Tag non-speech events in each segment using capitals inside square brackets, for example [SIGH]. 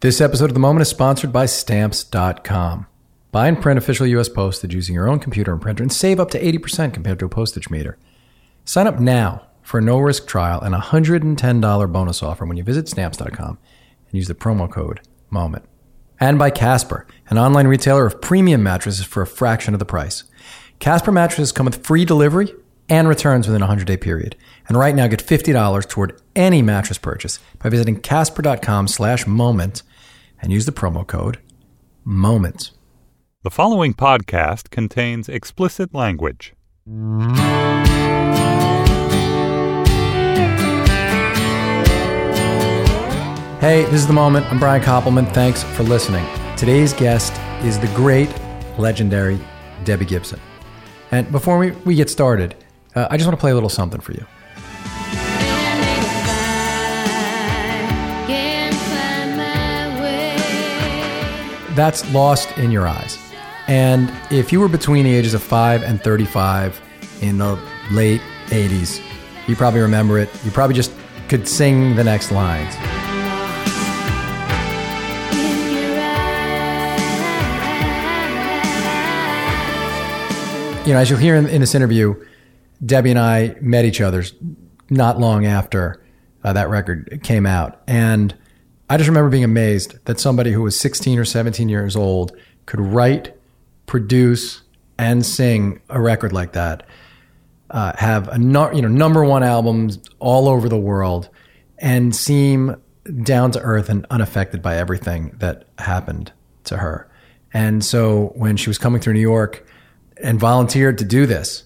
This episode of The Moment is sponsored by Stamps.com. Buy and print official U.S. postage using your own computer and printer and save up to 80% compared to a postage meter. Sign up now for a no risk trial and a $110 bonus offer when you visit Stamps.com and use the promo code MOMENT. And by Casper, an online retailer of premium mattresses for a fraction of the price. Casper mattresses come with free delivery and returns within a 100 day period. And right now, get $50 toward any mattress purchase by visiting casper.com slash moment and use the promo code MOMENTS. The following podcast contains explicit language. Hey, this is The Moment. I'm Brian Koppelman. Thanks for listening. Today's guest is the great, legendary Debbie Gibson. And before we, we get started, uh, I just want to play a little something for you. That's Lost in Your Eyes. And if you were between the ages of 5 and 35 in the late 80s, you probably remember it. You probably just could sing the next lines. You know, as you'll hear in, in this interview, Debbie and I met each other not long after uh, that record came out. And I just remember being amazed that somebody who was 16 or 17 years old could write, produce, and sing a record like that. Uh, have a no, you know number one albums all over the world, and seem down to earth and unaffected by everything that happened to her. And so when she was coming through New York and volunteered to do this,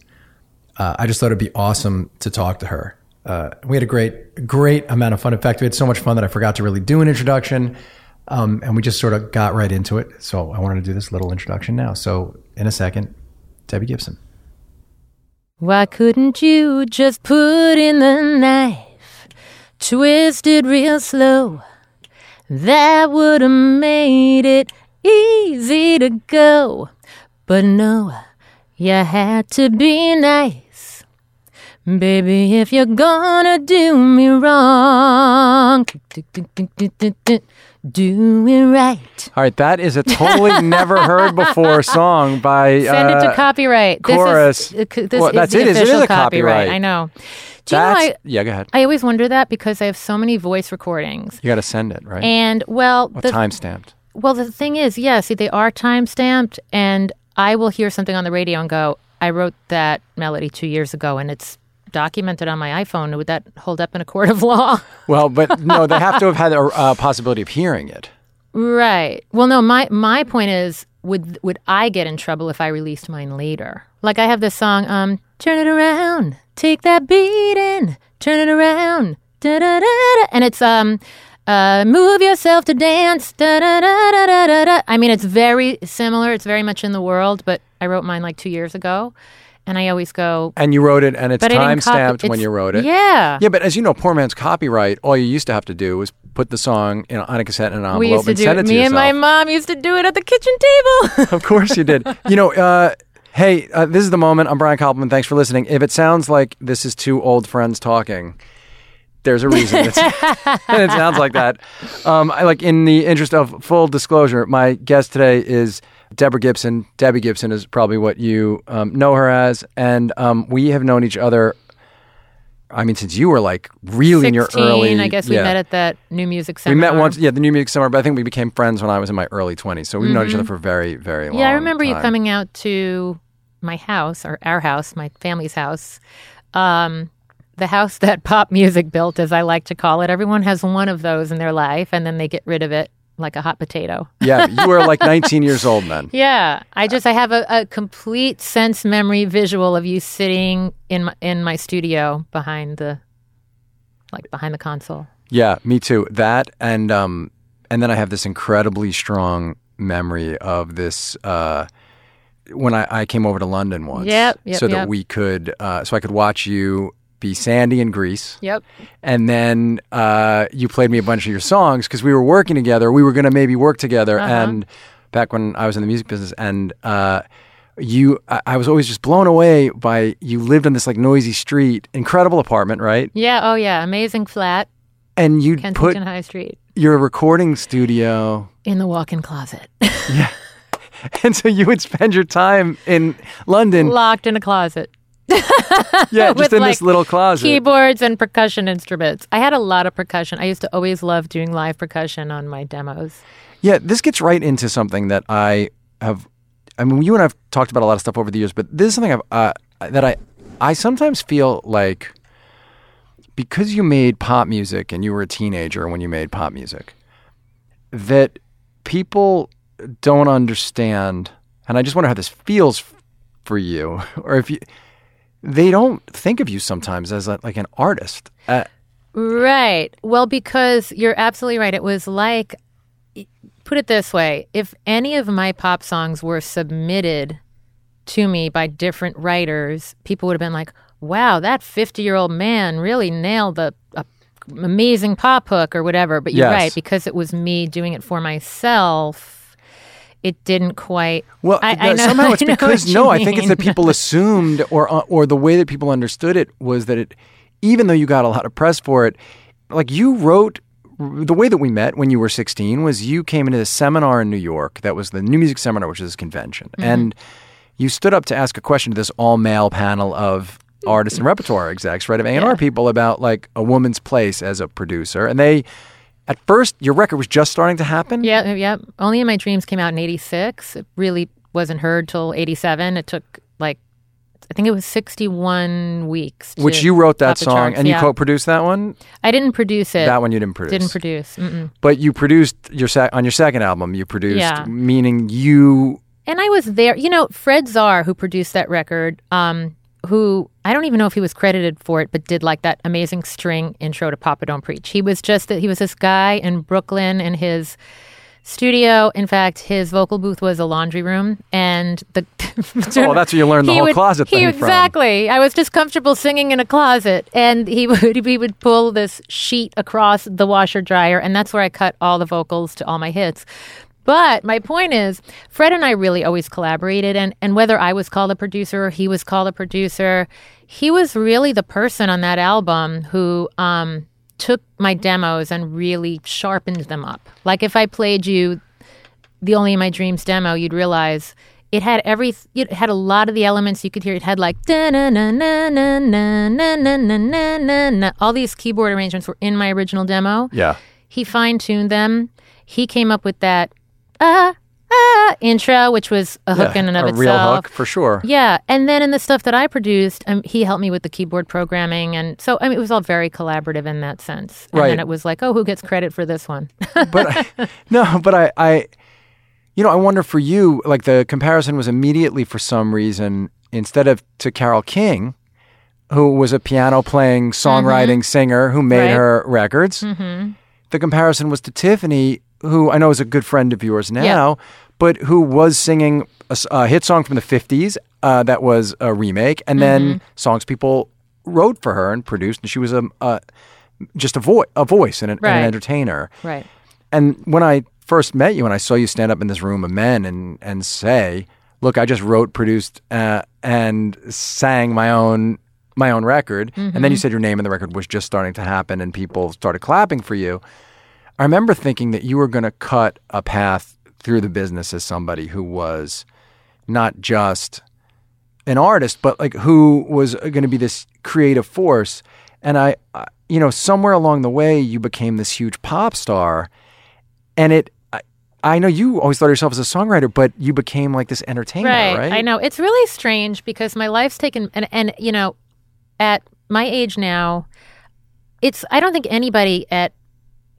uh, I just thought it'd be awesome to talk to her. Uh, we had a great, great amount of fun. In fact, we had so much fun that I forgot to really do an introduction. Um, and we just sort of got right into it. So I wanted to do this little introduction now. So in a second, Debbie Gibson. Why couldn't you just put in the knife, twist it real slow? That would have made it easy to go. But no, you had to be nice. Baby, if you're gonna do me wrong, do it right. All right, that is a totally [LAUGHS] never heard before song by Send it uh, to copyright. chorus. This is, uh, this Well, is that's the it. It is a copyright. I know. Do you That's know, I, yeah. Go ahead. I always wonder that because I have so many voice recordings. You got to send it right. And well, Or the, time stamped. well, the thing is, yeah, see, they are time stamped, and I will hear something on the radio and go, I wrote that melody two years ago, and it's documented on my iPhone. Would that hold up in a court of law? [LAUGHS] Well, but no, they have to have had a uh, possibility of hearing it. right. Well, no, my my point is, would would I get in trouble if I released mine later? Like I have this song, um, turn it around, take that beat in, turn it around, da da da da, and it's um. Uh, move yourself to dance. Da, da, da, da, da, da, da. I mean, it's very similar. It's very much in the world, but I wrote mine like two years ago, and I always go. And you wrote it, and it's time didn't copy- stamped when it's- you wrote it. Yeah. Yeah, but as you know, poor man's copyright. All you used to have to do was put the song in, on a cassette and an we envelope used to and do send it. it to Me and my mom used to do it at the kitchen table. [LAUGHS] Of course you did. You know, uh, hey, uh, this is the moment. I'm Brian Koppelman. Thanks for listening. If it sounds like this is two old friends talking, there's a reason. [LAUGHS] It sounds like that. Um, I, like in the interest of full disclosure, my guest today is Deborah Gibson. Debbie Gibson is probably what you um, know her as, and um, we have known each other. I mean, since you were like really in your early, I guess we yeah. met at that new music Seminar. We met once, yeah, the New Music Seminar, but I think we became friends when I was in my early 20s. So we've known each other for very, very long. Mm-hmm. Yeah, I remember you coming out to my house or our house, my family's house. Um, the house [LAUGHS] that pop music built, as I like to call it. Everyone has one of those in their life, and then they get rid of it like a hot potato. [LAUGHS] Yeah, you were like 19 years old then. [LAUGHS] Yeah, I just I have a, a complete sense memory visual of you sitting in my, in my studio behind the like behind the console. Yeah, me too. That and um and then I have this incredibly strong memory of this uh when I, I came over to London once. Yep, yep, so that yep. we could uh so I could watch you be Sandy in Grease. Yep. And then uh, you played me a bunch of your songs because we were working together. We were going to maybe work together. Uh-huh. And back when I was in the music business, and uh, you, I, I was always just blown away by you lived on this like noisy street, incredible apartment, right? Yeah. Oh, yeah. Amazing flat. and you'd put High Street your recording studio, in the walk-in closet, [LAUGHS] yeah. [LAUGHS] and so you would spend your time in London, locked in a closet. [LAUGHS] yeah, just in like, this little closet. Keyboards and percussion instruments. I had a lot of percussion. I used to always love doing live percussion on my demos. Yeah, this gets right into something that I have. I mean, you and I've talked about a lot of stuff over the years, but this is something I've, uh, that I I sometimes feel like because you made pop music and you were a teenager when you made pop music, that people don't understand, and I just wonder how this feels for you, [LAUGHS] or if you they don't think of you sometimes as a, like an artist. Uh, Right. Well, because you're absolutely right. It was like, put it this way if any of my pop songs were submitted to me by different writers, people would have been like, wow, that 50 year old man really nailed the amazing pop hook or whatever. But you're Yes. right. Because it was me doing it for myself, it didn't quite. Well, I, I know, somehow [LAUGHS] it's because no, I think it's that people [LAUGHS] assumed, or uh, or the way that people understood it was that it, even though you got a lot of press for it, like you wrote. The way that we met when you were 16 was you came into this seminar in New York that was the New Music Seminar, which is this convention. Mm-hmm. And you stood up to ask a question to this all male panel of artists and repertoire execs, right, of A&R Yeah. people about like a woman's place as a producer. And they, at first, your record was just starting to happen. Yeah, yeah. Only in My Dreams came out in 86. It really wasn't heard till 87. It took like, I think it was 61 weeks. to Which you wrote that song charts, and you co-produced that one. I didn't produce it. That one you didn't produce. Didn't produce. Mm-mm. But you produced your sec- on your second album. You produced, Yeah. meaning you. And I was there. You know, Fred Zarr, who produced that record, um, who I don't even know if he was credited for it, but did like that amazing string intro to Papa Don't Preach. He was just that he was this guy in Brooklyn in his studio. In fact, his vocal booth was a laundry room, and the [LAUGHS] Oh, that's where you learned the whole would- closet he, thing from. Exactly. I was just comfortable singing in a closet, and he [LAUGHS] would he would pull this sheet across the washer dryer, and that's where I cut all the vocals to all my hits. But my point is, Fred and I really always collaborated, and, and whether I was called a producer or he was called a producer, he was really the person on that album who um, took my demos and really sharpened them up. Like if I played you the Only in My Dreams demo, you'd realize it had every it had a lot of the elements you could hear. It had like na na na na na na na na na na. All these keyboard arrangements were in my original demo. Yeah. He fine tuned them. He came up with that ah ah intro, which was a hook in and of a itself. real hook for sure. Yeah, and then in the stuff that I produced, um, he helped me with the keyboard programming, and so I mean, it was all very collaborative in that sense. And Right. then it was like, oh, who gets credit for this one? [LAUGHS] But I, [LAUGHS] no, but I, I, you know, I wonder for you, like the comparison was immediately for some reason instead of to Carole King, who was a piano playing, songwriting singer who made Right. her records. The comparison was to Tiffany, who I know is a good friend of yours now, but who was singing a hit song from the 50s uh, that was a remake, and then songs people wrote for her and produced, and she was a, a just a, vo- a voice and an, and an entertainer. right. And when I first met you and I saw you stand up in this room of men and and say, "Look, I just wrote, produced, uh, and sang my own my own record," and then you said your name in the record was just starting to happen, and people started clapping for you. I remember thinking that you were going to cut a path through the business as somebody who was not just an artist, but like who was uh, going to be this creative force. And I, I, you know, somewhere along the way, you became this huge pop star, and it. I, I know you always thought of yourself as a songwriter, but you became like this entertainer, right? right, I know it's really strange because my life's taken and and you know, at my age now, it's I don't think anybody at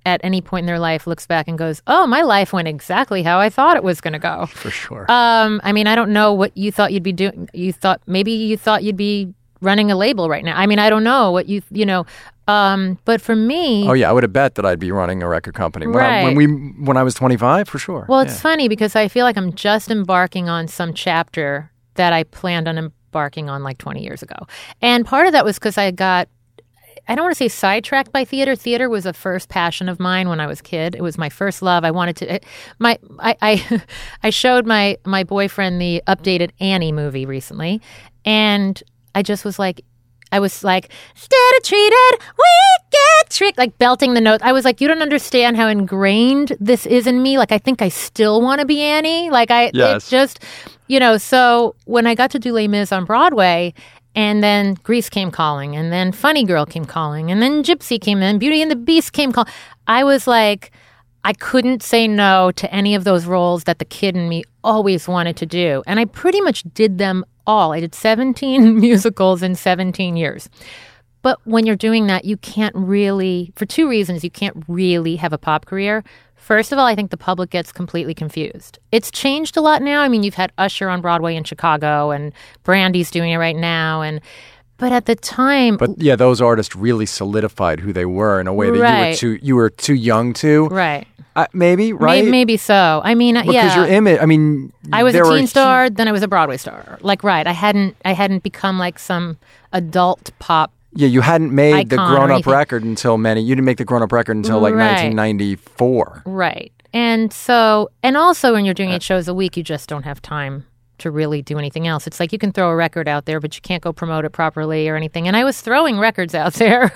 at any point in their life looks back and goes, "Oh, my life went exactly how I thought it was going to go." For sure. Um, I mean, I don't know what you thought you'd be doing. You thought maybe you thought you'd be running a label right now. I mean, I don't know what you you know. Um, but for me, oh yeah, I would have bet that I'd be running a record company when, I, when we when I was twenty five, for sure. Well, it's Yeah. funny because I feel like I'm just embarking on some chapter that I planned on embarking on like 20 years ago. And part of that was because I got, I don't want to say sidetracked by theater. Theater was a first passion of mine when I was a kid. It was my first love. I wanted to, it- my, I, I, [LAUGHS] I showed my, my boyfriend the updated Annie movie recently. And I just was like, I was like, instead of treated, we get trick, like belting the notes. I was like, you don't understand how ingrained this is in me. Like, I think I still want to be Annie. Like, I, Yes. just, you know, so when I got to do Les Mis on Broadway, and then Grease came calling, and then Funny Girl came calling, and then Gypsy came in, Beauty and the Beast came calling. I was like, I couldn't say no to any of those roles that the kid in me always wanted to do. And I pretty much did them all. I did 17 [LAUGHS] musicals in 17 years. But when you're doing that, you can't really, for two reasons, you can't really have a pop career. First of all, I think the public gets completely confused. It's changed a lot now. I mean, you've had Usher on Broadway in Chicago, and Brandy's doing it right now. And but at the time, But yeah, those artists really solidified who they were in a way that you were too you were too young to. right? Uh, maybe right. Maybe, maybe so. I mean, because yeah. your image. I mean, I was a teen star, then I was a Broadway star. Like, right? I hadn't, I hadn't become like some adult pop. Yeah, you hadn't made the grown up record until many. You didn't make the grown up record until like Right. 1994. Right. And so, and also when you're doing eight shows a week, you just don't have time to really do anything else. It's like you can throw a record out there, but you can't go promote it properly or anything. And I was throwing records out [LAUGHS] there,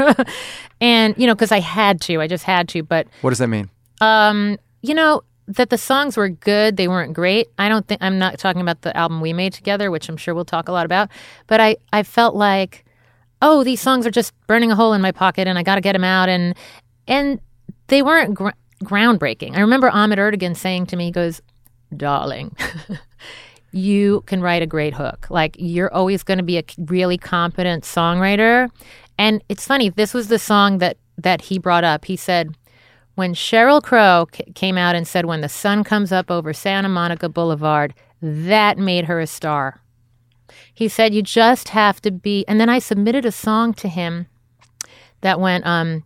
and you know, because I had to, I just had to. But What does that mean? um, you know that the songs were good, they weren't great. I don't think I'm not talking about the album we made together, which I'm sure we'll talk a lot about. But I, I felt like, oh, these songs are just burning a hole in my pocket, and I got to get them out, and and they weren't gr- groundbreaking. I remember Ahmet Ertegun saying to me, he goes, "Darling." [LAUGHS] You can write a great hook. Like, you're always going to be a really competent songwriter. And it's funny, this was the song that, that he brought up. He said, when Sheryl Crow c- came out and said, When the sun comes up over Santa Monica Boulevard, that made her a star. He said, You just have to be. And then I submitted a song to him that went, um,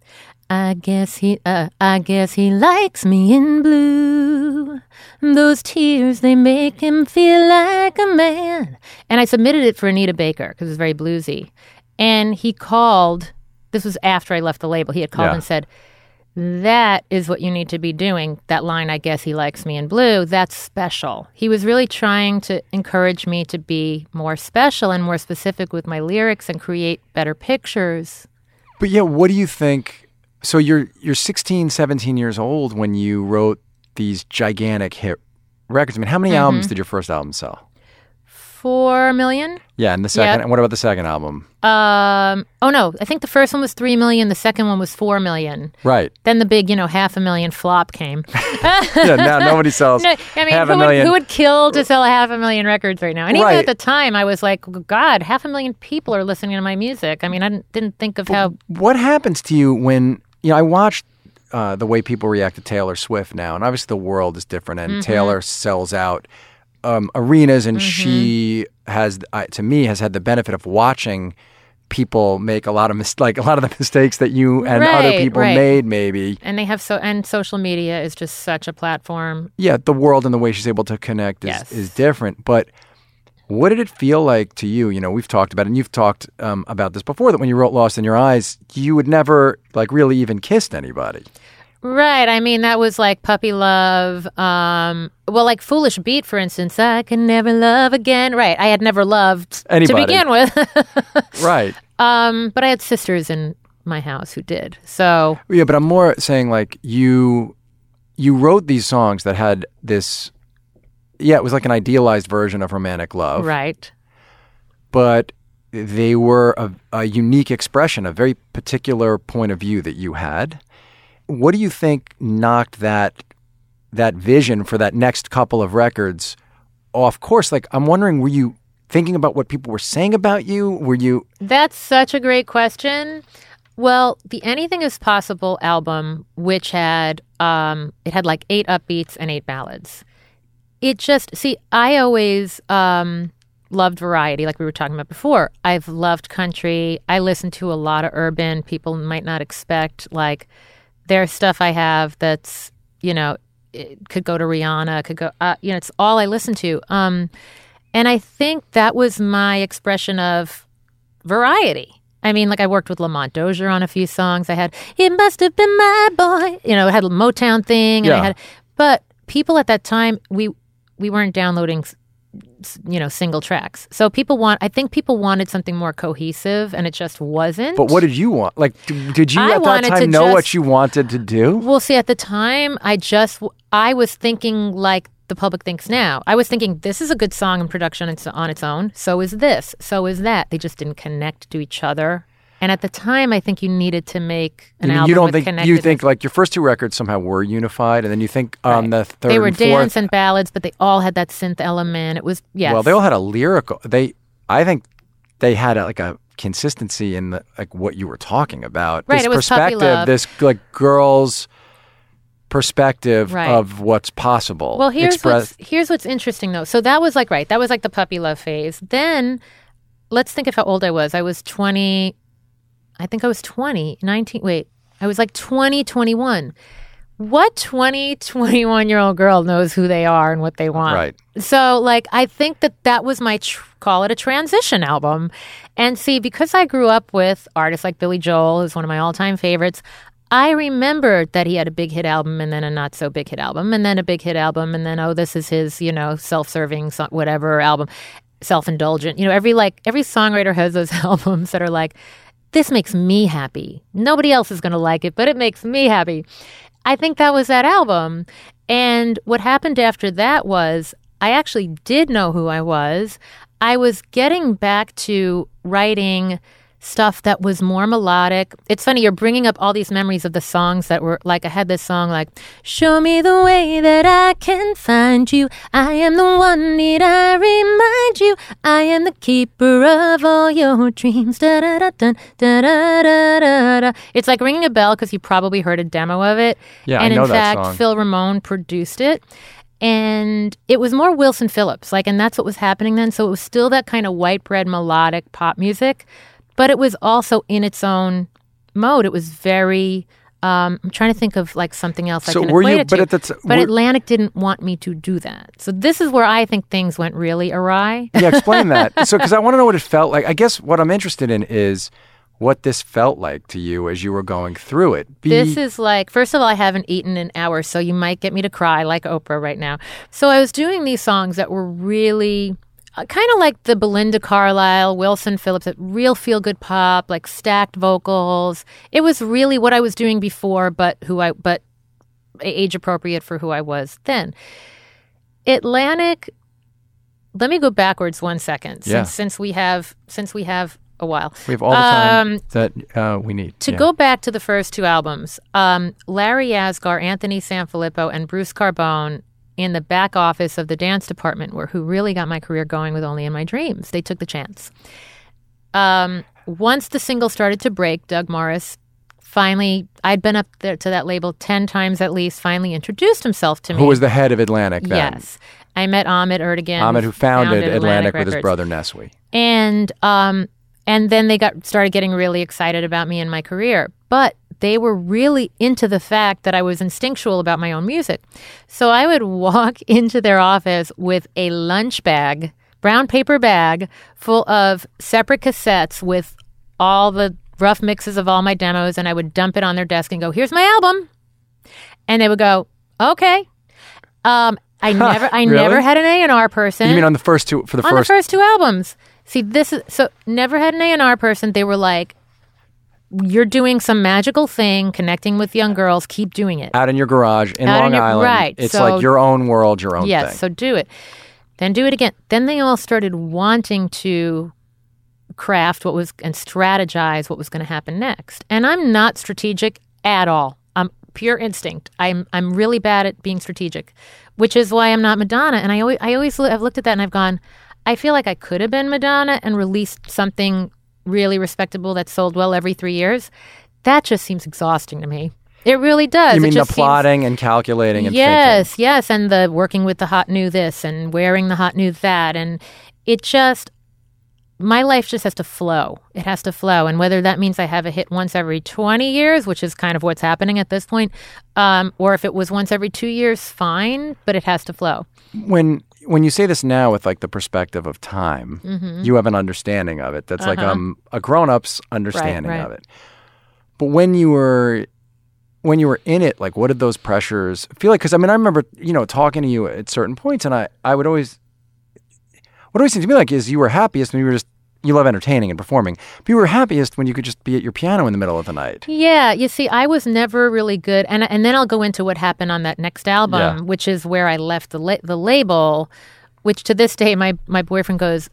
I guess he, uh, I guess he likes me in blue. Those tears, they make him feel like a man. And I submitted it for Anita Baker because it was very bluesy. And he called, this was after I left the label, he had called Yeah. and said, that is what you need to be doing. That line, I guess he likes me in blue, that's special. He was really trying to encourage me to be more special and more specific with my lyrics and create better pictures. But yeah, what do you think? So you're you're 16, 17 years old when you wrote these gigantic hit records. I mean, how many Mm-hmm. albums did your first album sell? Four million? Yeah, and the second. Yeah. And what about the second album? Um, oh no, I think the first one was three million, the second one was four million. Right. Then the big, you know, half a million flop came. [LAUGHS] Yeah. Now nobody sells [LAUGHS] No, I mean, half who a would, who would kill to sell a half a million records right now? And even Right. at the time, I was like, God, half a million people are listening to my music. I mean, I didn't, think of how. what happens to you when you know? I watched uh, the way people react to Taylor Swift now, and obviously the world is different, and Mm-hmm. Taylor sells out um, arenas, and she has, uh, to me, has had the benefit of watching people make a lot of mis- like a lot of the [LAUGHS] mistakes that you and other people right. made, maybe. And they have so, and social media is just such a platform. yeah, the world and the way she's able to connect is, Yes. is different. But what did it feel like to you? You know, we've talked about it, and you've talked um, about this before. That when you wrote "Lost in Your Eyes," you would never like really even kissed anybody. Right. I mean, that was like puppy love. Um, well, like Foolish Beat, for instance. I can never love again. Right. I had never loved Anybody. to begin with. [LAUGHS] Right. um, but I had sisters in my house who did. So, Yeah, but I'm more saying like you you wrote these songs that had this. Yeah, it was like an idealized version of romantic love. right. but they were a, a unique expression, a very particular point of view that you had. What do you think knocked that that vision for that next couple of records off course? Like, I'm wondering, were you thinking about what people were saying about you? Were you? That's such a great question. Well, the Anything Is Possible album, which had um, it had like eight upbeats and eight ballads. It just see, I always um, loved variety, like we were talking about before. I've loved country. I listen to a lot of urban. People might not expect like there's stuff I have that's you know it could go to Rihanna, could go uh, you know it's all I listen to. Um, and I think that was my expression of variety. I mean, like I worked with Lamont Dozier on a few songs. I had "It Must Have Been My Boy," you know, I had a Motown thing, and Yeah. I had. But people at that time, we we weren't downloading you know, single tracks. So people want, I think people wanted something more cohesive, and it just wasn't. But what did you want? Like, did you I at that time know what you wanted to do? Well, see, at the time, I just I was thinking like the public thinks now. I was thinking this is a good song and production it's on its own. So is this. So is that. They just didn't connect to each other. And at the time, I think you needed to make an You, album. you don't think you think like your first two records somehow were unified, and then you think on the third they were and dance and ballads, but they all had that synth element. It was yes. well, they all had a lyrical. They, I think, they had a, like a consistency in the like what you were talking about. Right, This it was puppy perspective, love. this like girls' perspective Right. of what's possible. Well, here's Express- what's here's what's interesting though. So that was like right. That was like the puppy love phase. Then let's think of how old I was. I was 20 I think I was 20, 19 wait. I was like 20, 21. What 20, 21 year old girl knows who they are and what they want? Right. So, like, I think that that was my tr- call it a transition album. And see, because I grew up with artists like Billy Joel, who's one of my all time favorites, I remembered that he had a big hit album and then a not so big hit album and then a big hit album and then, oh, this is his, you know, self serving, whatever album, self indulgent. You know, every like, every songwriter has those [LAUGHS] albums that are like, this makes me happy. Nobody else is going to like it, but it makes me happy. I think that was that album. And what happened after that was I actually did know who I was. I was getting back to writing stuff that was more melodic. It's funny, you're bringing up all these memories of the songs that were like, I had this song like, Show me the way that I can find you. I am the one, need I remind you? I am the keeper of all your dreams. Da da da da da da da da. It's like ringing a bell because you probably heard a demo of it. Yeah, I and know in that fact, song. Phil Ramone produced it. And it was more Wilson Phillips, like, and that's what was happening then. So it was still that kind of white bread melodic pop music, but it was also in its own mode. It was very. Um, I'm trying to think of like something else. So I can were you- it but to. at the t- but were- Atlantic didn't want me to do that. So this is where I think things went really awry. yeah, explain [LAUGHS] that. So, because I want to know what it felt like. I guess what I'm interested in is what this felt like to you as you were going through it. Be- This is like, first of all, I haven't eaten in hours, so you might get me to cry like Oprah right now. So I was doing these songs that were really kind of like the Belinda Carlisle, Wilson Phillips, that real feel good pop, like stacked vocals. It was really what I was doing before, but who I, but age appropriate for who I was then. Atlantic. Let me go backwards one second, since Yeah. since we have since we have a while. we have all the time Um, that uh, we need. To Yeah. go back to the first two albums, um, Larry Yasgar, Anthony Sanfilippo, and Bruce Carbone in the back office of the dance department were who really got my career going with Only in My Dreams. They took the chance. Um, once the single started to break, Doug Morris finally, I'd been up there to that label 10 times at least, finally introduced himself to me. Who was the head of Atlantic then? Yes. I met Ahmet Ertegun. Ahmet, who founded, Atlantic, with his brother Nesuhi. and um and then they got started getting really excited about me and my career but they were really into the fact that I was instinctual about my own music. So I would [LAUGHS] walk into their office with a lunch bag, brown paper bag full of separate cassettes with all the rough mixes of all my demos and I would dump it on their desk and go, "Here's my album." And they would go, "Okay." Um I [LAUGHS] never I Really? never had an A&R person You mean on the first two for the on first? the first two albums. See, this is so never had an A and R person. They were like, "You're doing some magical thing, connecting with young girls. Keep doing it." out in your garage in Out in Long your- Island. right, It's so- like your own world, your own yes, thing. so do it. Then do it again. Then they all started wanting to craft what was and strategize what was going to happen next. And I'm not strategic at all. I'm pure instinct. I'm I'm really bad at being strategic, which is why I'm not Madonna. And I always I always have looked at that and I've gone, I feel like I could have been Madonna and released something really respectable that sold well every three years. That just seems exhausting to me. It really does. you It mean the just seems- plotting and calculating and yes, yes, and the working with the hot new this and wearing the hot new that, and it just my life just has to flow. It has to flow, and whether that means I have a hit once every twenty years, which is kind of what's happening at this point, um, or if it was once every two years, fine, but it has to flow. When when you say this now with like the perspective of time, Mm-hmm. you have an understanding of it. That's like um a grown up's understanding Uh-huh. right. of it. But when you were when you were in it, like what did those pressures feel like? Because I mean, I remember you know talking to you at certain points, and I I would always what always seemed to me like is you were happiest when you were just you love entertaining and performing, but you were happiest when you could just be at your piano in the middle of the night. Yeah, you see, I was never really good, and and then I'll go into what happened on that next album, Yeah. which is where I left the la- the label, which to this day my my boyfriend goes,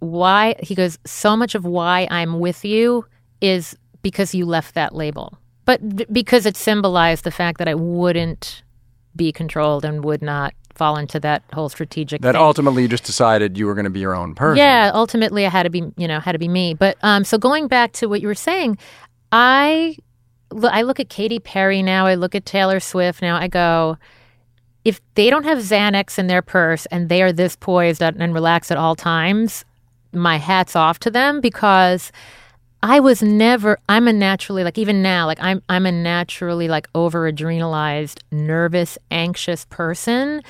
why? He goes, so much of why I'm with you is because you left that label, but because it symbolized the fact that I wouldn't be controlled and would not fall into that whole strategic That thing. ultimately you just decided you were going to be your own person. Yeah, ultimately I had to be, you know, had to be me. But um, so going back to what you were saying, I I look at Katy Perry now. I look at Taylor Swift now. I go, if they don't have Xanax in their purse and they are this poised and and relaxed at all times, my hats off to them because I was never I'm a naturally like even now like I'm I'm a naturally like over adrenalized, nervous, anxious person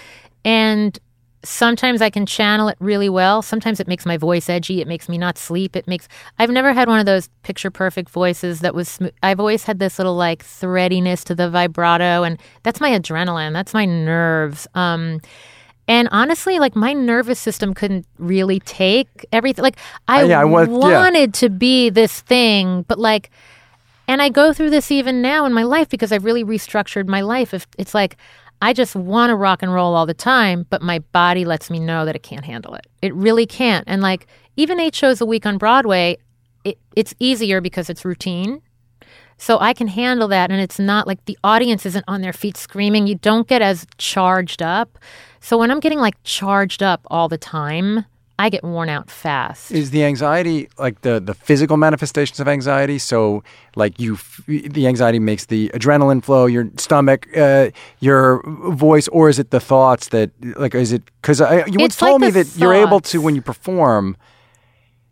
and sometimes I can channel it really well. Sometimes it makes my voice edgy. It makes me not sleep. It makes I've never had one of those picture perfect voices that was. I've always had this little like threadiness to the vibrato and that's my adrenaline. That's my nerves. Um and honestly, like my nervous system couldn't really take everything. Like I, yeah, I yeah. wanted to be this thing, but like, and I go through this even now in my life because I've really restructured my life. If it's like I just want to rock and roll all the time, but my body lets me know that it can't handle it. It really can't. And like even eight shows a week on Broadway, it, it's easier because it's routine. So I can handle that. And it's not like the audience isn't on their feet screaming. You don't get as charged up. So when I'm getting like charged up all the time, I get worn out fast. Is the anxiety like the the physical manifestations of anxiety? So like you, f- the anxiety makes the adrenaline flow, your stomach, uh, your voice, or is it the thoughts that like is it? Because you once It's like told me that you're able to when you perform.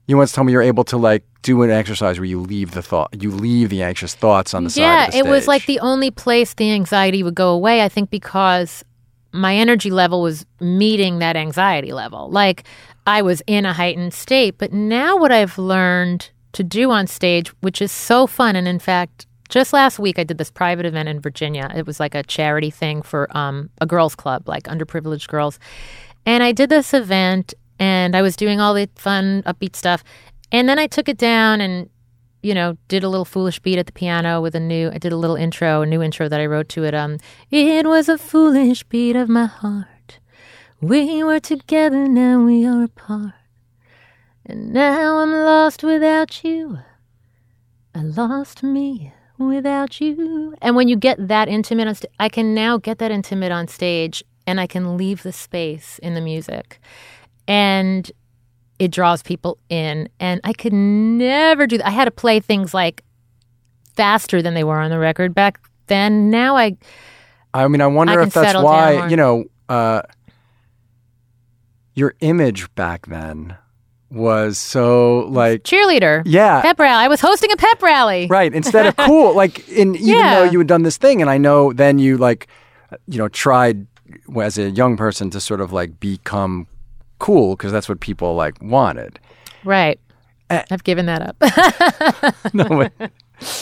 You once told me you're able to like do an exercise where you leave the thought, you leave the anxious thoughts on the side. yeah, it was like the only place the anxiety would go away. I think because my energy level was meeting that anxiety level. Like I was in a heightened state. But now what I've learned to do on stage, which is so fun, and in fact, just last week I did this private event in Virginia. It was like a charity thing for um, a girls' club, like underprivileged girls. And I did this event and I was doing all the fun, upbeat stuff. And then I took it down and, you know, did a little foolish beat at the piano with a new, I did a little intro, a new intro that I wrote to it. Um, it was a foolish beat of my heart. We were together, now we are apart. And now I'm lost without you. I lost me without you. And when you get that intimate on st- I can now get that intimate on stage and I can leave the space in the music. And it draws people in. And I could never do that. I had to play things like faster than they were on the record back then. Now I I mean, I wonder I if that's why, you know, uh, your image back then was so like, cheerleader. yeah, Pep rally. I was hosting a pep rally. right. [LAUGHS] Instead of cool, like, in, even Yeah. though you had done this thing, and I know then you like, you know, tried as a young person to sort of like become cool because that's what people like wanted. Right. Eh. I've given that up. [LAUGHS] no,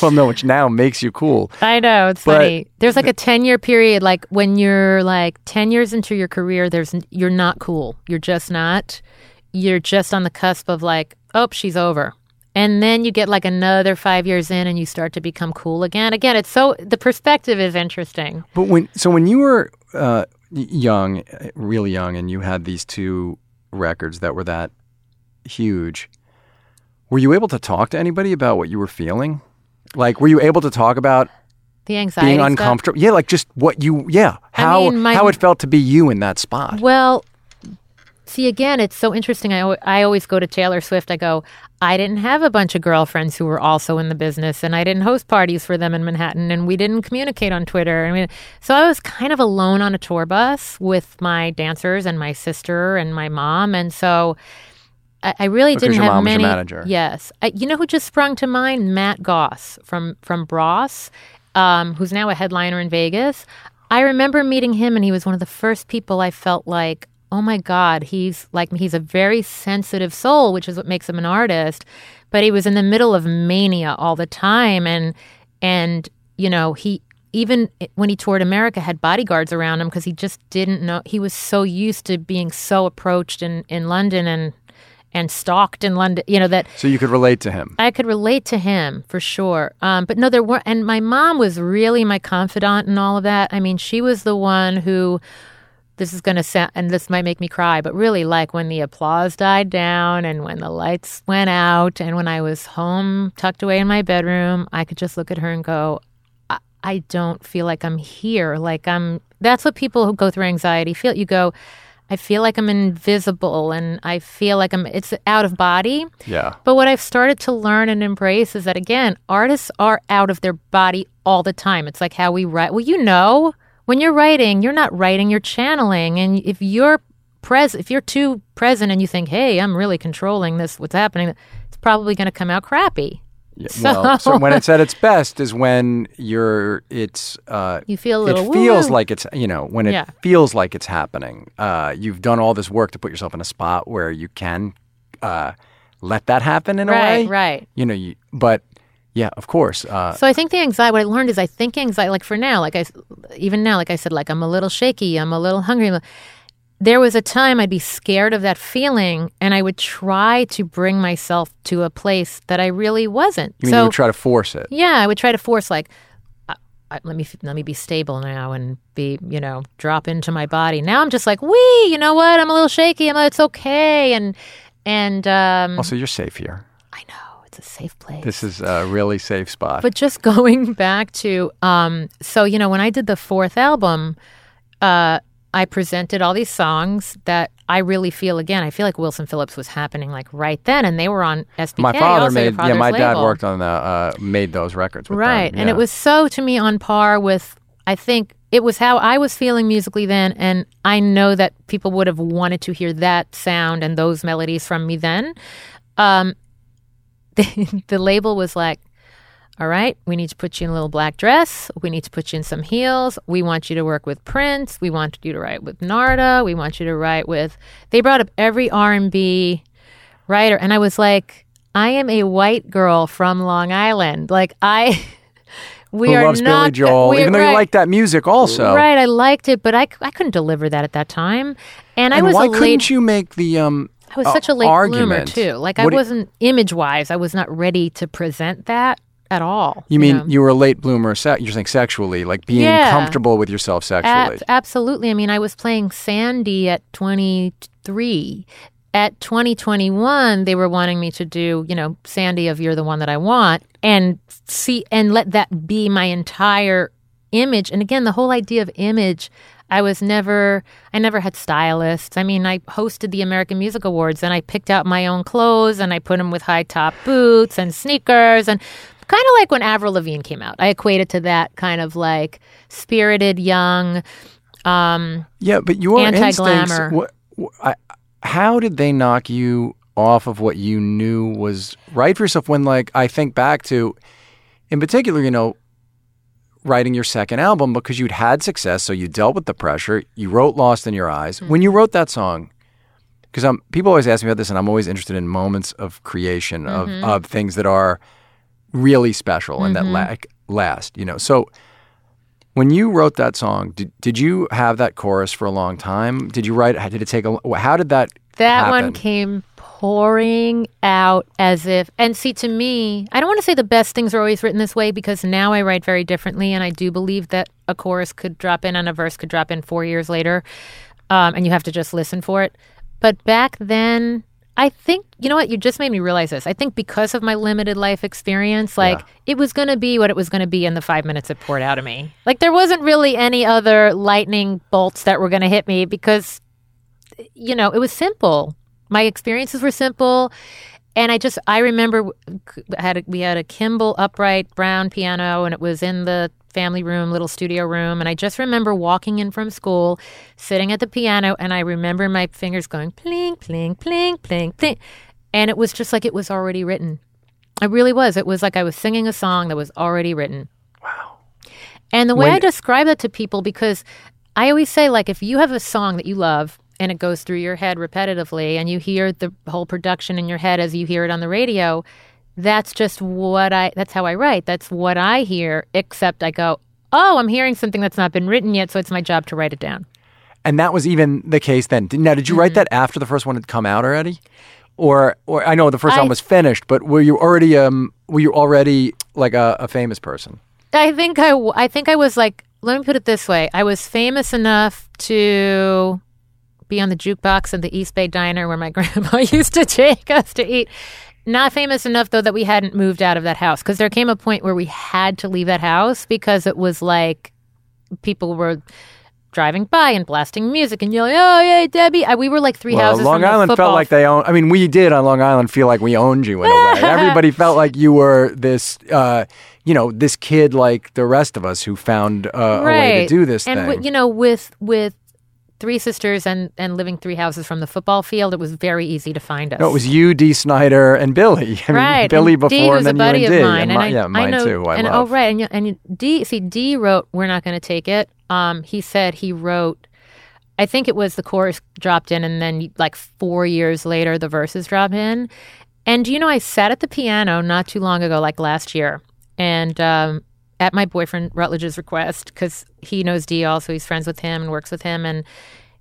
well, no, which now makes you cool. I know it's But funny. There's like a ten year period, like when you're like ten years into your career. There's you're not cool. You're just not. You're just on the cusp of like, oh, she's over, and then you get like another five years in, and you start to become cool again. Again, it's so the perspective is interesting. But when so when you were uh, young, really young, and you had these two records that were that huge, were you able to talk to anybody about what you were feeling? Like, were you able to talk about The anxiety. being stuff. uncomfortable? Yeah, like just what you, yeah, how mean, my- how it felt to be you in that spot. Well, see, again, it's so interesting. I, I always go to Taylor Swift. I go, I didn't have a bunch of girlfriends who were also in the business, and I didn't host parties for them in Manhattan, and we didn't communicate on Twitter. I mean, so I was kind of alone on a tour bus with my dancers and my sister and my mom, and so. I I really Because didn't your have mom was your many. manager. Yes, I, you know who just sprung to mind? Matt Goss from from Bros, um, who's now a headliner in Vegas. I remember meeting him, and he was one of the first people I felt like, oh my god, he's like he's a very sensitive soul, which is what makes him an artist. But he was in the middle of mania all the time, and and you know he even when he toured America, had bodyguards around him because he just didn't know. He was so used to being so approached in, in London and and stalked in London. You know that So you could relate to him. I could relate to him for sure. Um, but no, there were, and my mom was really my confidant in all of that. I mean, she was the one who. This is going to sound, and this might make me cry, but really, like when the applause died down and when the lights went out, and when I was home, tucked away in my bedroom, I could just look at her and go, I, I don't feel like I'm here. Like I'm, that's what people who go through anxiety feel. You go, I feel like I'm invisible and I feel like I'm, it's out of body. Yeah. But what I've started to learn and embrace is that again, artists are out of their body all the time. It's like how we write. Well, you know, when you're writing, you're not writing, you're channeling. And if you're pres if you're too present and you think, "Hey, I'm really controlling this what's happening," it's probably going to come out crappy. Yeah, [LAUGHS] So- well, so when it's at its best is when you're it's uh You feel a little it feels woo. like it's you know when it Yeah. feels like it's happening uh you've done all this work to put yourself in a spot where you can uh let that happen in a way Right, right. you know you but yeah of course uh So I think the anxiety. What I learned is I think anxiety. Like for now, like I, even now, like I said, like I'm a little shaky. I'm a little hungry. There was a time I'd be scared of that feeling, and I would try to bring myself to a place that I really wasn't. you mean so you would try to force it yeah, I would try to force like. Let me let me be stable now and be you know drop into my body. Now I'm just like wee. You know what? I'm a little shaky. I'm. like, It's okay. And and um, also you're safe here I know it's a safe place. this is a really safe spot But just [LAUGHS] going back to, um, so you know, when I did the fourth album, uh, I presented all these songs that I really feel again. I feel like Wilson Phillips was happening like right then, and they were on SBK. my father made yeah my dad label. worked on the uh made those records with them, right, and it was so to me on par with. I think it was how I was feeling musically then, and I know that people would have wanted to hear that sound and those melodies from me then. Um, the, [LAUGHS] the label was like, all right, we need to put you in a little black dress. We need to put you in some heels. We want you to work with Prince. We want you to write with Narada. We want you to write with. They brought up every R and B writer, and I was like, I am a white girl from Long Island. Like I, [LAUGHS] we who are loves Billy not. Joel we- even though right, you like that music also right, I liked it, but I, I couldn't deliver that at that time, and, I and was why couldn't late. you make the um I was such a late bloomer too. Like I What wasn't image wise. I was not ready to present that at all. You mean know? you were a late bloomer? Se- you're saying sexually, like being Yeah. comfortable with yourself sexually. Ab- absolutely. I mean, I was playing Sandy at 23. At 2021, they were wanting me to do, you know, Sandy of You're the One That I Want and see and let that be my entire image. And again, the whole idea of image, I was never, I never had stylists. I mean, I hosted the American Music Awards and I picked out my own clothes and I put them with high top boots and sneakers and kind of like when Avril Lavigne came out. I equated to that kind of like spirited, young, um, yeah, but your instincts. Anti-glamour. Wh- I, how did they knock you off of what you knew was right for yourself? When, like, I think back to, in particular, you know, writing your second album because you'd had success, so you dealt with the pressure. You wrote "Lost in Your Eyes." Mm-hmm. When you wrote that song, because I'm people always ask me about this, and I'm always interested in moments of creation of Mm-hmm. of things that are really special and that la- last. You know, so when you wrote that song, did, did you have that chorus for a long time? Did you write? Did it take a? How did that? That happen? one came pouring out as if, and see, to me, I don't want to say the best things are always written this way because now I write very differently, and I do believe that a chorus could drop in and a verse could drop in four years later, um, and you have to just listen for it. But back then, I think you know what you just made me realize this. I think because of my limited life experience, like Yeah. it was going to be what it was going to be in the five minutes it poured out of me. Like there wasn't really any other lightning bolts that were going to hit me because you know, it was simple. My experiences were simple. And I just, I remember I had a, we had a Kimball upright brown piano and it was in the family room, little studio room. And I just remember walking in from school, sitting at the piano, and I remember my fingers going pling, pling, pling, pling, pling. And it was just like it was already written. It really was. It was like I was singing a song that was already written. Wow. And the way When- I describe that to people, because I always say, like, if you have a song that you love and it goes through your head repetitively and you hear the whole production in your head as you hear it on the radio, that's just what I, that's how I write. That's what I hear, except I go, oh, I'm hearing something that's not been written yet, so it's my job to write it down. And that was even the case then. Now, did you write that after the first one had come out already? Or, or I know the first I- one was finished, but were you already um were you already like a, a famous person? I think i i think I was like, let me put it this way: I was famous enough to be on the jukebox in the East Bay Diner where my [LAUGHS] grandma used to take us to eat. Not famous enough though that we hadn't moved out of that house because there came a point where we had to leave that house because it was like people were driving by and blasting music and yelling, "Oh, yeah, Debbie!" I, we were like three Well, houses. Long Island felt like they own. I mean, we did on Long Island feel like we owned you in a way. [LAUGHS] Everybody felt like you were this, uh, you know, this kid like the rest of us who found uh, a way to do this and thing. wi- you know, with with three sisters and and living three houses from the football field, it was very easy to find us. no, it was you, Dee Snider, and Billy. [LAUGHS] I mean, right. Billy and before, D and then a buddy you and D. mine, and and I, yeah, mine I know, too. I and love. oh right, and and D see Dee wrote, "We're not going to take it." Um, he said he wrote. I think it was the chorus dropped in, and then like four years later, the verses drop in. And you know, I sat at the piano not too long ago, like last year, and um, at my boyfriend Rutledge's request, because he knows Dee also, he's friends with him and works with him, and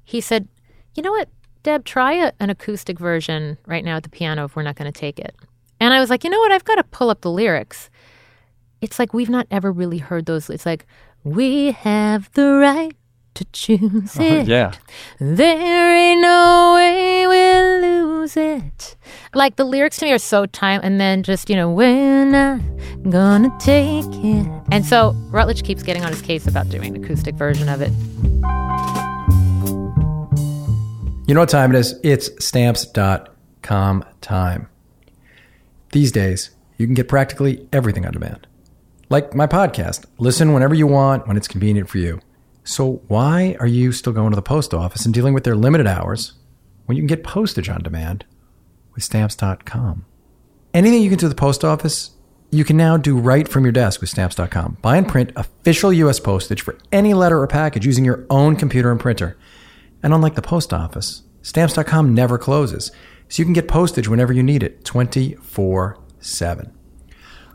he said, "You know what, Deb, try a, an acoustic version right now at the piano if we're not going to take it." And I was like, "You know what? I've got to pull up the lyrics." It's like we've not ever really heard those. It's like we have the right to choose uh-huh, it. yeah. There ain't no way we'll lose it. Like the lyrics to me are so time, and then just you know we're not gonna take it. And so Rutledge keeps getting on his case about doing an acoustic version of it. You know what time it is? It's stamps.com time. These days, you can get practically everything on demand. Like my podcast. Listen whenever you want, when it's convenient for you. So why are you still going to the post office and dealing with their limited hours when you can get postage on demand with stamps.com? Anything you can do at the post office, you can now do right from your desk with stamps.com. Buy and print official US postage for any letter or package using your own computer and printer. And unlike the post office, stamps.com never closes, so you can get postage whenever you need it 24 7.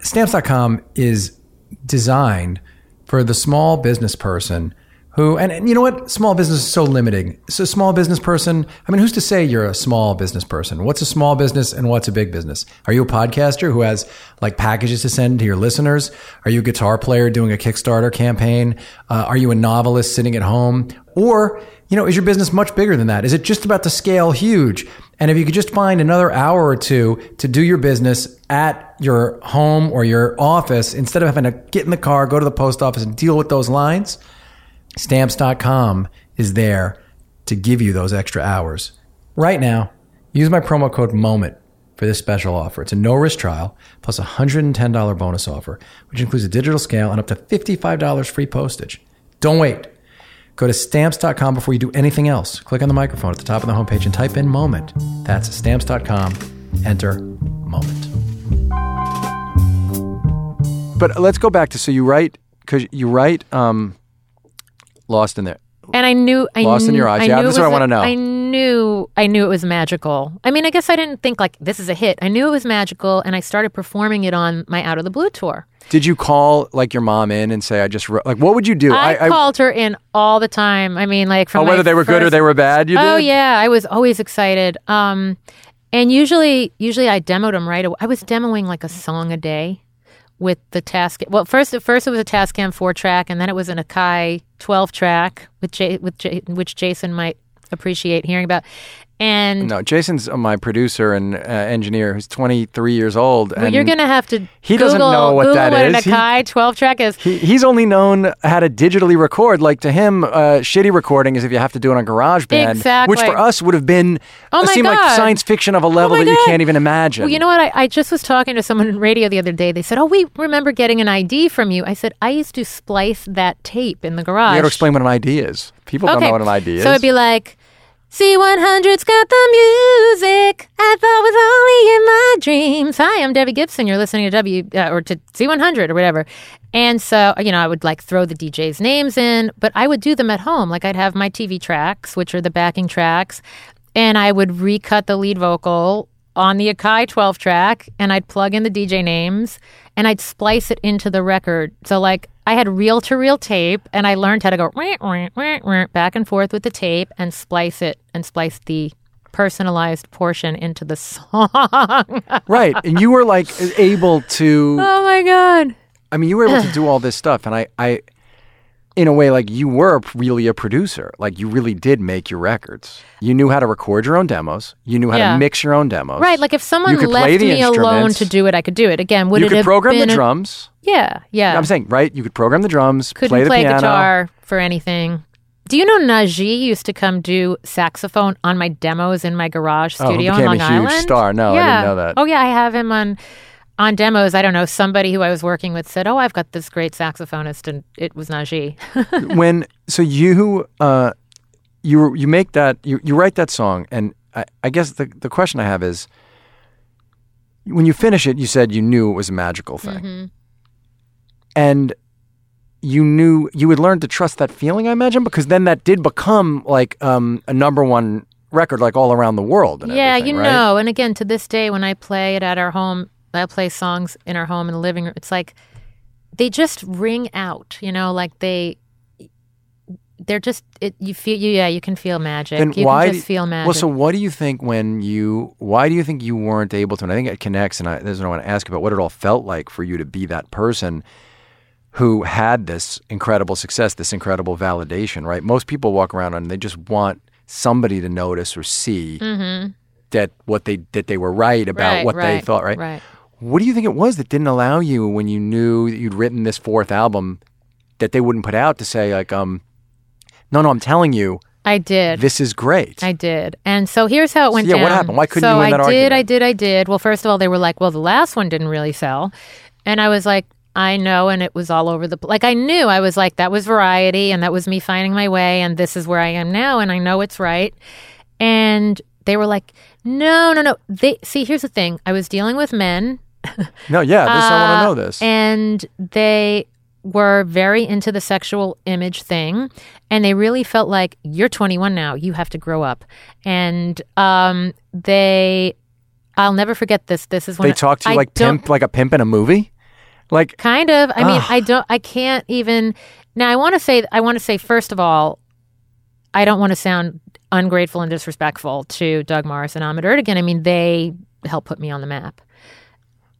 Stamps.com is designed for the small business person who, and, and you know what? Small business is so limiting. So, small business person, I mean, who's to say you're a small business person? What's a small business and what's a big business? Are you a podcaster who has like packages to send to your listeners? Are you a guitar player doing a Kickstarter campaign? Uh, are you a novelist sitting at home? Or, you know, is your business much bigger than that? Is it just about to scale huge? And if you could just find another hour or two to do your business at your home or your office instead of having to get in the car, go to the post office and deal with those lines, stamps.com is there to give you those extra hours. Right now, use my promo code MOMENT for this special offer. It's a no risk trial plus a $110 bonus offer, which includes a digital scale and up to $55 free postage. Don't wait. Go to stamps.com before you do anything else. Click on the microphone at the top of the homepage and type in moment. That's stamps.com. Enter moment. But let's go back to so you write because you write um, Lost in there. And I knew I Lost in Your Eyes. I Yeah, knew it this is what I wanna know. I knew I knew it was magical. I mean, I guess I didn't think like this is a hit. I knew it was magical, and I started performing it on my Out of the Blue tour. Did you call like your mom in and say I just wrote like what would you do? I, called her in all the time. I mean, like from oh, whether they were good or they were bad. You Oh did. yeah, I was always excited. Um, and usually, usually I demoed them right away. I was demoing like a song a day with the task. Well, first at first it was a Tascam four track, and then it was an Akai twelve track with J, with J, which Jason might appreciate hearing about. And No, Jason's my producer and uh, engineer who's 23 years old. well, you're gonna have to. he Google, doesn't know what Google that what is. An Akai twelve track is. He, he's only known how to digitally record. Like to him, uh, shitty recording is if you have to do it on GarageBand, Exactly. which for us would have been Oh my seemed like science fiction of a level my that you can't even imagine. Well, you know what? I, I just was talking to someone in radio the other day. They said, "Oh, we remember getting an ID from you." I said, "I used to splice that tape in the garage." You got to explain what an ID is. People don't know what an ID is. So it'd be like, Z100's got the music I thought was only in my dreams. Hi, I'm Debbie Gibson. You're listening to W uh, or to Z100 or whatever. And so, you know, I would like throw the DJ's names in, but I would do them at home. Like I'd have my TV tracks, which are the backing tracks, and I would recut the lead vocal on the Akai 12 track and I'd plug in the DJ names and I'd splice it into the record. So like I had reel to reel tape and I learned how to go "Wah, wah, wah, wah," back and forth with the tape and splice it and splice the personalized portion into the [LAUGHS] song. Right. And you were like able to oh my god. I mean, you were able to do all this stuff, and I, I, in a way, like you were really a producer. Like you really did make your records. You knew how to record your own demos. You knew how Yeah. to mix your own demos. Right, like if someone left me alone to do it, I could do it. Again, would you it could program the a- drums. Yeah, yeah. I'm saying, right? You could program the drums, couldn't play the play piano. guitar for anything. Do you know Najee used to come do saxophone on my demos in my garage oh, studio Oh, studio became in a huge Island? star. No, I didn't know that. Oh yeah, I have him on on demos. I don't know. Somebody who I was working with said, "Oh, I've got this great saxophonist," and it was Najee. [LAUGHS] when so you uh you you make that you, you write that song and I, I guess the the question I have is when you finish it you said you knew it was a magical thing Mm-hmm. and you knew you would learn to trust that feeling I imagine because then that did become like um a number one record like all around the world and yeah, you right? know. And again, to this day, when I play it at our home, I play songs in our home in the living room. It's like they just ring out. You know, like they. They're just it. You feel you. Yeah, you can feel magic. Then you why can just do- feel magic. Well, so what do you think when you? Why do you think you weren't able to? And I think it connects. And I, this is what I want to ask about what it all felt like for you to be that person who had this incredible success, this incredible validation. Right? Most people walk around and they just want somebody to notice or see that what they that they were right about Mm-hmm. Right, what they thought. Right? Right. What do you think it was that didn't allow you when you knew that you'd written this fourth album that they wouldn't put out to say like, um, no, no, I'm telling you, I did. this is great. I did. And so here's how it went yeah, what happened? Why couldn't so you win that I did. I did, I did. Well, first of all, they were like, well, the last one didn't really sell. And I was like, I know. And it was all over the, like, I knew I was like, that was variety and that was me finding my way. And this is where I am now. And I know it's right. And they were like, no, no, no. They, see, here's the thing. I was dealing with men [LAUGHS] No, yeah, this I want uh, to know this. and they were very into the sexual image thing. And they really felt like, you're 21 now, you have to grow up. And um, they, I'll never forget this. This is when they talk to you I like pimp, like a pimp in a movie. Like, Kind of. I mean, I don't. I can't even. Now, I want to say. I want to say first of all, I don't want to sound ungrateful and disrespectful to Doug Morris and Ahmet Ertegun. I mean, they helped put me on the map.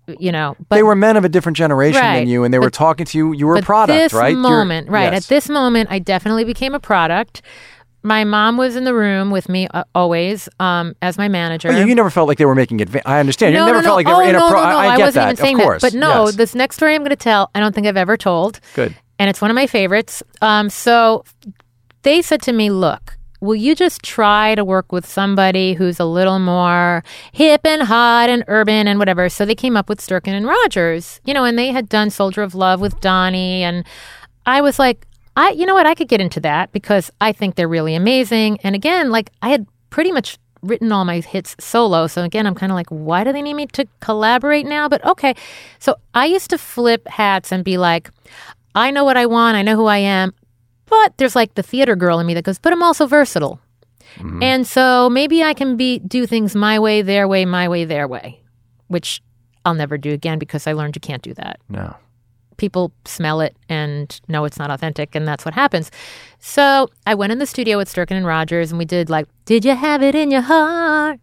You know, but they were men of a different generation than you, and they were talking to you. You were a product, this right? You're- moment, right? yes. At this moment, I definitely became a product. My mom was in the room with me uh, always um, as my manager. Oh, you, you never felt like they were making adva- I understand. no, you never no, felt no. like they oh, were in a pro. I, I get wasn't that, even saying of course. that. But no, yes. this next story I'm going to tell, I don't think I've ever told. good. and it's one of my favorites. Um, so they said to me, "Look, will you just try to work with somebody who's a little more hip and hot and urban and whatever?" So they came up with Sturken and Rogers, you know, and they had done Soldier of Love with Donny, and I was like, I, you know what, I could get into that because I think they're really amazing. And again, like I had pretty much written all my hits solo. So again, I'm kind of like, why do they need me to collaborate now? But okay. So I used to flip hats and be like, I know what I want, I know who I am. But there's like the theater girl in me that goes, but I'm also versatile. Mm-hmm. And so maybe I can be do things my way, their way, my way, their way, which I'll never do again because I learned you can't do that No. people smell it and know it's not authentic, and that's what happens. So I went in the studio with Sturken and Rogers, and we did like, "Did you have it in your heart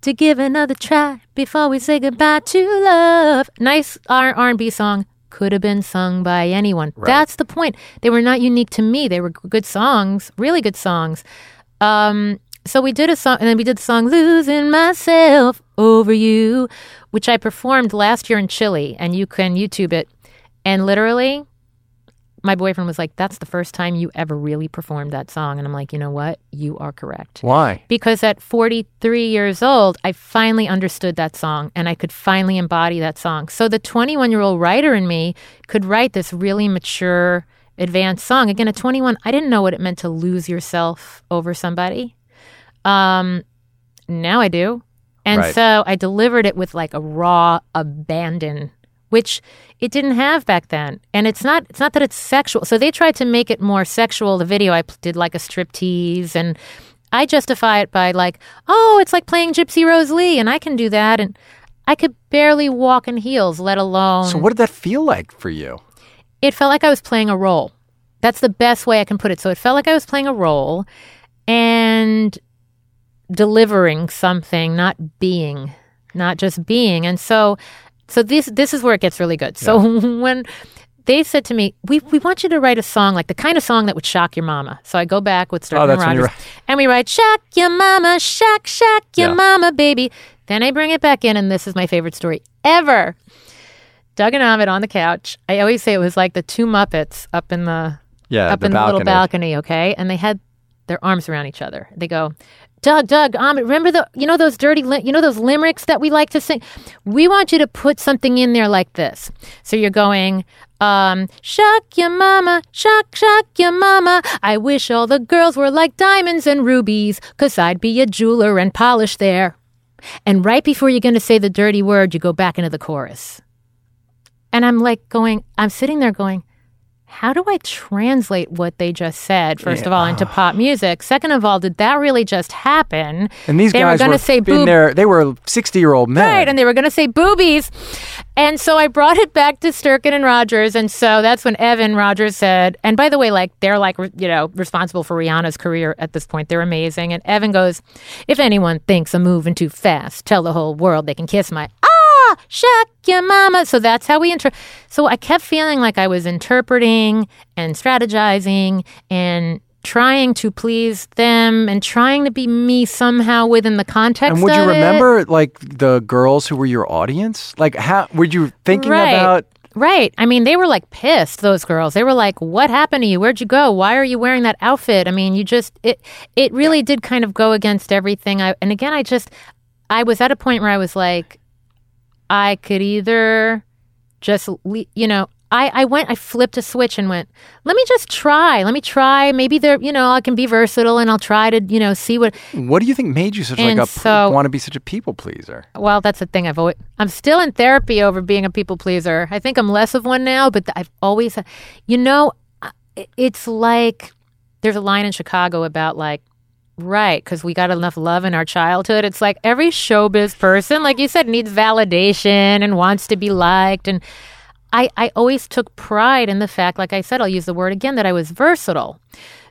to give another try before we say goodbye to love?" Nice R and B song. Could have been sung by anyone. That's the point. They were not unique to me. They were good songs, really good songs. Um, so we did a song, and then we did the song "Losing Myself Over You," which I performed last year in Chile, and you can YouTube it. And literally, my boyfriend was like, "That's the first time you ever really performed that song," and I'm like, "You know what? You are correct." Why? Because at 43 years old, I finally understood that song and I could finally embody that song. So the 21 year old writer in me could write this really mature, advanced song. Again, at 21, I didn't know what it meant to lose yourself over somebody. Um, now I do. And Right. so I delivered it with like a raw abandon, which it didn't have back then. And it's not it's not that it's sexual. So they tried to make it more sexual. The video I did like a strip tease and I justify it by like, oh, it's like playing Gypsy Rose Lee, and I can do that, and I could barely walk in heels, let alone. So what did that feel like for you? it felt like I was playing a role. That's the best way I can put it. So it felt like I was playing a role and delivering something, not being, not just being. And so, so this this is where it gets really good. So [LAUGHS] when they said to me, "We we want you to write a song like the kind of song that would shock your mama." So I go back with Sturken Oh, Rogers, and we write "Shock Your Mama, Shock Shock Your Yeah. Mama, Baby." Then I bring it back in, and this is my favorite story ever. Doug and Ahmet on the couch. I always say it was like the two Muppets up in the Yeah, up the in the little balcony, okay? And they had their arms around each other. They go, Doug, Doug, Ahmet, remember the you know those dirty li- you know those limericks that we like to sing? We want you to put something in there like this. So you're going, um, shock your mama, shock, shock your mama. I wish all the girls were like diamonds and rubies, cause I'd be a jeweler and polish there. And right before you're going to say the dirty word, you go back into the chorus. And I'm like going, I'm sitting there going, how do I translate what they just said, first of all, into pop music? Second of all, did that really just happen? And these they guys were going to say boob. there. They were sixty-year-old men. Right, and they were going to say boobies. And so I brought it back to Sturken and Rogers. And so that's when Evan Rogers said, and by the way, like they're like, you know, responsible for Rihanna's career at this point. They're amazing. And Evan goes, if anyone thinks I'm moving too fast, tell the whole world they can kiss my ah, your mama. So that's how we inter. So I kept feeling like I was interpreting and strategizing and trying to please them and trying to be me somehow within the context And would you of it. remember like the girls who were your audience? Like how were you thinking Right. about? Right. I mean, they were like pissed, those girls. They were like, "What happened to you? Where'd you go? Why are you wearing that outfit?" I mean, you just it it really did kind of go against everything. I and again, I just I was at a point where I was like I could either just you know, I, I went, I flipped a switch and went, let me just try. Let me try. Maybe there, you know, I can be versatile and I'll try to, you know, see what. What do you think made you such And like a so- want to be such a people pleaser? Well, that's the thing. I've always, I'm still in therapy over being a people pleaser. I think I'm less of one now, but I've always, you know, it's like there's a line in Chicago about like, right, because we got enough love in our childhood. It's like every showbiz person, like you said, needs validation and wants to be liked. And I, I always took pride in the fact, like I said, I'll use the word again, that I was versatile.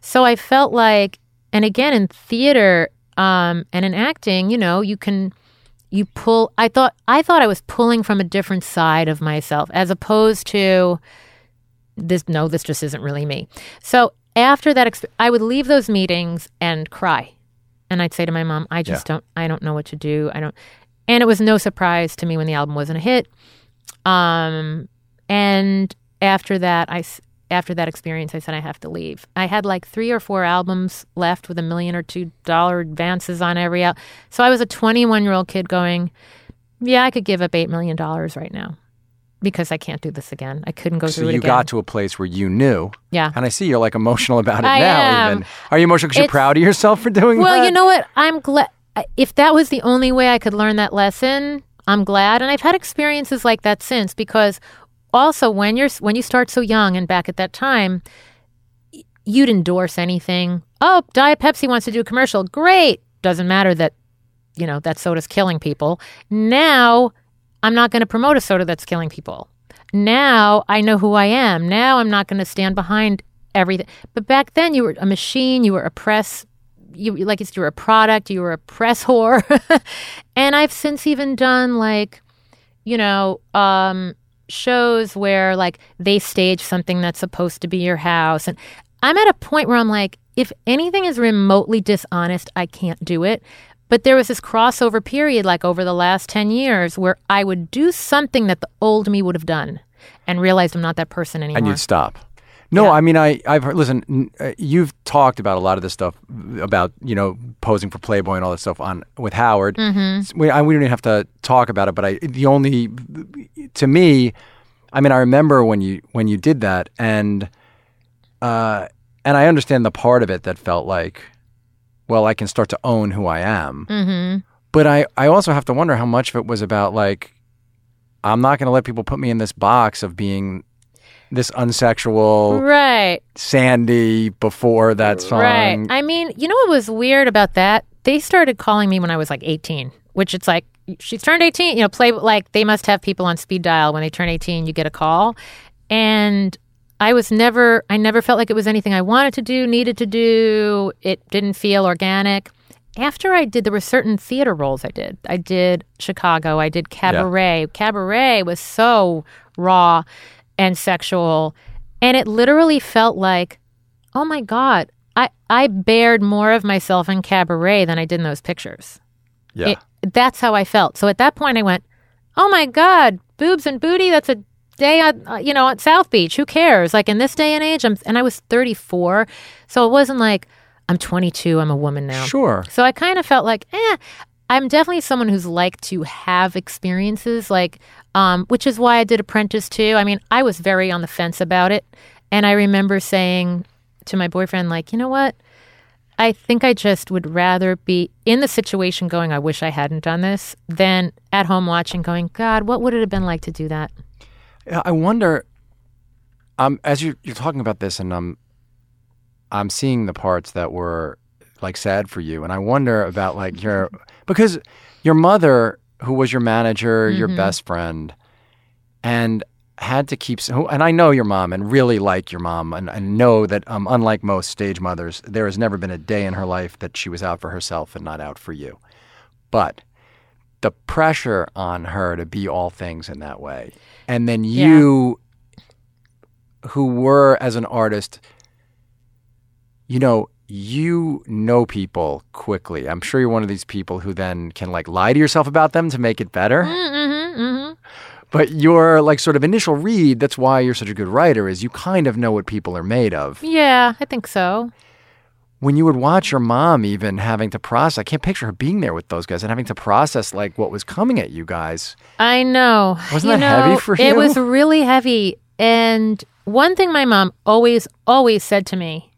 So I felt like, and again, in theater um, and in acting, you know, you can you pull i thought i thought i was pulling from a different side of myself as opposed to this no this just isn't really me so after that exp- i would leave those meetings and cry. And i'd say to my mom i just don't i don't know what to do. I don't and it was no surprise to me when the album wasn't a hit. Um and after that, I, after that experience i said i have to leave. I had like three or four albums left with a million or two dollar advances on every al- so i was a 21 year old kid going yeah i could give up eight million dollars right now because i can't do this again i couldn't go So through it So you got to a place where you knew. yeah And I see you're like emotional about it I now. am. Even are you emotional because you're proud of yourself for doing that? Well, you know what? I'm glad. If that was the only way I could learn that lesson, I'm glad. And I've had experiences like that since because also when you're when you start so young and back at that time, you'd endorse anything. Oh, Diet Pepsi wants to do a commercial. Great. Doesn't matter that you know that soda's killing people. Now, I'm not going to promote a soda that's killing people. Now I know who I am. Now I'm not going to stand behind everything. But back then, you were a machine. You were a press. You like you were a product. You were a press whore. [LAUGHS] and I've since even done like, you know, um, shows where like they stage something that's supposed to be your house, and I'm at a point where I'm like, if anything is remotely dishonest, I can't do it. But there was this crossover period, like over the last 10 years, where I would do something that the old me would have done and realized I'm not that person anymore. and you'd stop. No, I mean I I've heard, listen. uh, You've talked about a lot of this stuff about you know posing for Playboy and all that stuff on with Howard. Mm-hmm. We, I, we don't even have to talk about it, but I the only to me, I mean I remember when you when you did that and uh and I understand the part of it that felt like, well, I can start to own who I am. mm-hmm. But I, I also have to wonder how much of it was about like, I'm not going to let people put me in this box of being this unsexual Right. Sandy before that song. Right. I mean, you know what was weird about that? They started calling me when I was like 18, which it's like she's turned 18. You know, play like they must have people on speed dial when they turn 18. You get a call, and I was never. I never felt like it was anything I wanted to do, needed to do. It didn't feel organic. After I did, there were certain theater roles I did. I did Chicago. I did Cabaret. Cabaret was so raw and sexual, and it literally felt like oh my god i i bared more of myself in cabaret than i did in those pictures Yeah. It- that's how i felt so at that point i went oh my god boobs and booty that's a day on uh, you know at south beach who cares like in this day and age i'm and i was 34 so it wasn't like i'm 22 i'm a woman now Sure. so I kind of felt like, eh, I'm definitely someone who's like to have experiences, like, um, which is why I did Apprentice too. I mean, I was very on the fence about it, and I remember saying to my boyfriend, like, you know what? I think I just would rather be in the situation going, I wish I hadn't done this, than at home watching, going, God, what would it have been like to do that? I wonder. Um, as you, you're talking about this, and um, I'm seeing the parts that were like sad for you, and I wonder about like your [LAUGHS] because your mother, who was your manager, your best friend, and had to keep. And I know your mom, and really like your mom, and, and know that um, unlike most stage mothers, there has never been a day in her life that she was out for herself and not out for you. But the pressure on her to be all things in that way. And then you, who were as an artist, you know, you know people quickly. I'm sure you're one of these people who then can like lie to yourself about them to make it better. Mm-hmm, mm-hmm. But your like sort of initial read, that's why you're such a good writer, is you kind of know what people are made of. Yeah, I think so. When you would watch your mom even having to process, I can't picture her being there with those guys and having to process like what was coming at you guys. I know. Wasn't You that heavy know, for It was really heavy. And one thing my mom always, always said to me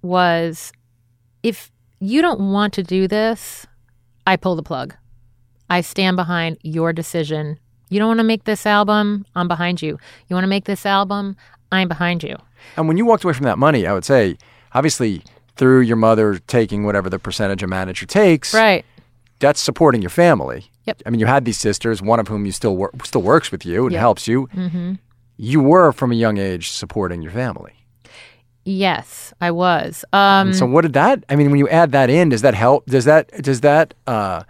was if you don't want to do this, I pull the plug. I stand behind your decision. You don't want to make this album, I'm behind you. You want to make this album, I'm behind you. And when you walked away from that money, I would say, obviously, through your mother taking whatever the percentage a manager takes, Right. that's supporting your family. Yep. I mean, you had these sisters, one of whom you still work, still works with you and Yep. helps you. Mm-hmm. You were from a young age supporting your family. Yes, I was. Um, so, what did that? I mean, when you add that in, does that help? Does that does that uh,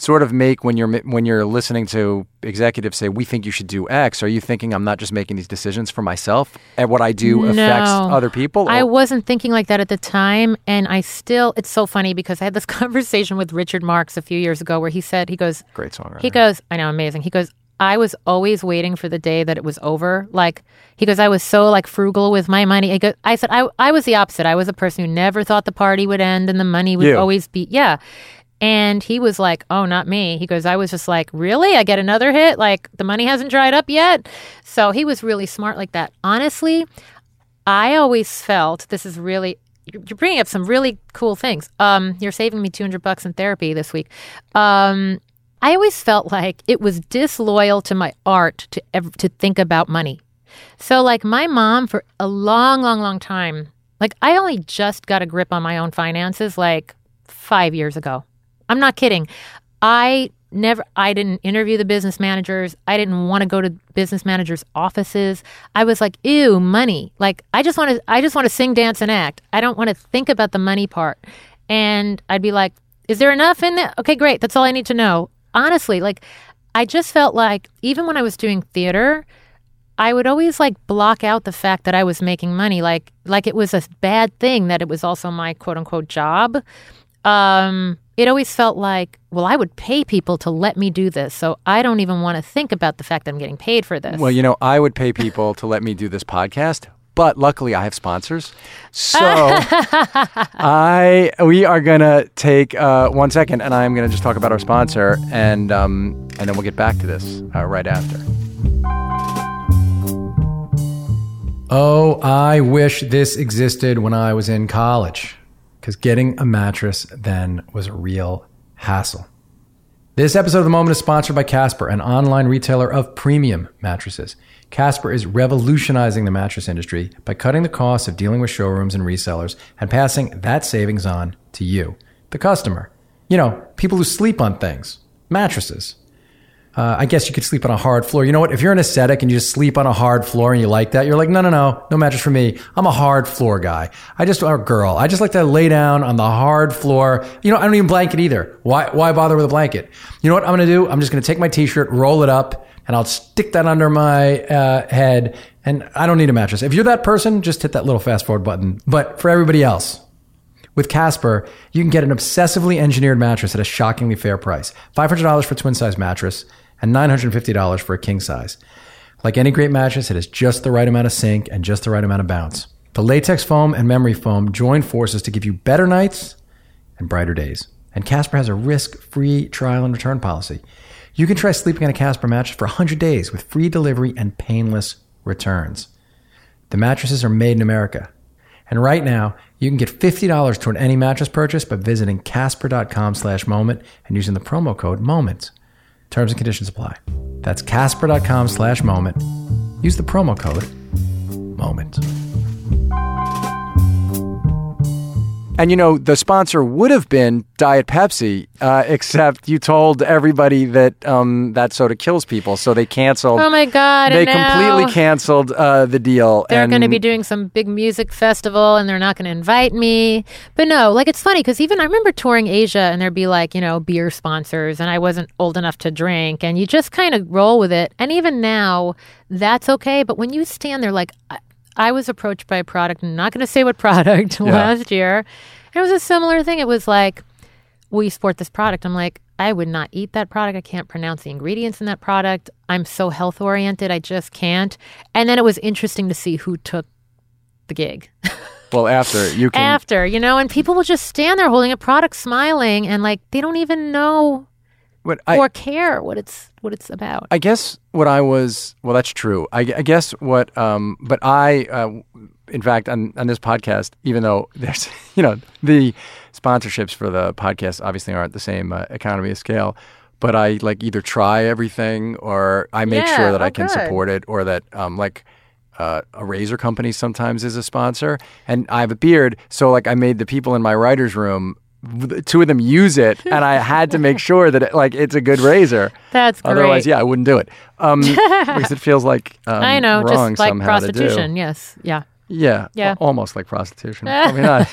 sort of make when you're when you're listening to executives say we think you should do X? Are you thinking I'm not just making these decisions for myself and what I do affects other people? I Or- wasn't thinking like that at the time. And I still, it's so funny because I had this [LAUGHS] conversation with Richard Marx a few years ago where he said, he goes, Great songwriter. he goes, I know, amazing. He goes, I was always waiting for the day that it was over. Like, he goes, I was so like frugal with my money. I, go, I said, I, I was the opposite. I was a person who never thought the party would end and the money would You. always be, yeah. And he was like, Oh, not me. He goes, I was just like, Really? I get another hit? Like, the money hasn't dried up yet? So he was really smart like that. Honestly, I always felt this is really you're bringing up some really cool things. Um, you're saving me 200 bucks in therapy this week. Um, I always felt like it was disloyal to my art to ever, to think about money. So like my mom for a long, long, long time, like I only just got a grip on my own finances like five years ago. I'm not kidding. I never I didn't interview the business managers. I didn't want to go to business managers' offices. I was like, ew, money. Like I just want to I just want to sing, dance, and act. I don't want to think about the money part. And I'd be like, is there enough in there? Okay, great. That's all I need to know. Honestly, like I just felt like even when I was doing theater, I would always like block out the fact that I was making money, like like it was a bad thing that it was also my quote unquote job. Um, it always felt like, well, I would pay people to let me do this, so I don't even want to think about the fact that I'm getting paid for this. Well, you know, I would pay people to let me do this podcast, but luckily I have sponsors. So [LAUGHS] I we are gonna take uh, one second, and I'm gonna just talk about our sponsor, and um, and then we'll get back to this uh, right after. Oh, I wish this existed when I was in college because getting a mattress then was a real hassle. This episode of The Moment is sponsored by Casper, an online retailer of premium mattresses. Casper is revolutionizing the mattress industry by cutting the costs of dealing with showrooms and resellers and passing that savings on to you, the customer. You know, people who sleep on things, mattresses. Uh, I guess you could sleep on a hard floor. You know what? If you're an ascetic and you just sleep on a hard floor and you like that, you're like, no, no, no, no mattress for me. I'm a hard floor guy. I just, or girl, I just like to lay down on the hard floor. You know, I don't even blanket either. Why, why bother with a blanket? You know what I'm going to do? I'm just going to take my t-shirt, roll it up, and I'll stick that under my uh, head. And I don't need a mattress. If you're that person, just hit that little fast forward button. But for everybody else, with Casper, you can get an obsessively engineered mattress at a shockingly fair price. $500 for a twin size mattress and $950 for a king size. Like any great mattress, it has just the right amount of sink and just the right amount of bounce. The latex foam and memory foam join forces to give you better nights and brighter days. And Casper has a risk-free trial and return policy. You can try sleeping on a Casper mattress for 100 days with free delivery and painless returns. The mattresses are made in America. And right now, you can get $50 toward any mattress purchase by visiting casper.com slash moment and using the promo code MOMENT. Terms and conditions apply. That's casper.com slash moment. Use the promo code MOMENT. And you know, the sponsor would have been Diet Pepsi, uh, except you told everybody that um, that soda kills people, so they canceled. Oh my god! They completely canceled uh, the deal. They're and going to be doing some big music festival, and they're not going to invite me. But no, like it's funny because even I remember touring Asia, and there'd be like you know beer sponsors, and I wasn't old enough to drink, and you just kind of roll with it. And even now, that's okay. But when you stand there, like. I, was approached by a product, I'm not going to say what product, [LAUGHS] last year. It was a similar thing. It was like, will you support this product? I'm like, I would not eat that product. I can't pronounce the ingredients in that product. I'm so health oriented. I just can't. And then it was interesting to see who took the gig [LAUGHS] well, after you can. after, you know, and people will just stand there holding a product, smiling, and like they don't even know what I, or care what it's what it's about. I guess what I was well, that's true. I, I guess what, um, but I, uh, in fact, on on this podcast, even though [LAUGHS] there's, you know, the sponsorships for the podcast obviously aren't the same uh, economy of scale, but I like either try everything or I make Yeah, sure that I oh, can good. support it or that, um, like. Uh, a razor company sometimes is a sponsor, and I have a beard, so like I made the people in my writers' room, the two of them use it, [LAUGHS] and I had to make sure that it, like it's a good razor. That's great. Otherwise, yeah, I wouldn't do it. Um, [LAUGHS] because it feels like um, I know, wrong just like somehow to do. prostitution. Yes, yeah. Yeah, Yeah. al- almost like prostitution. [LAUGHS] Probably not.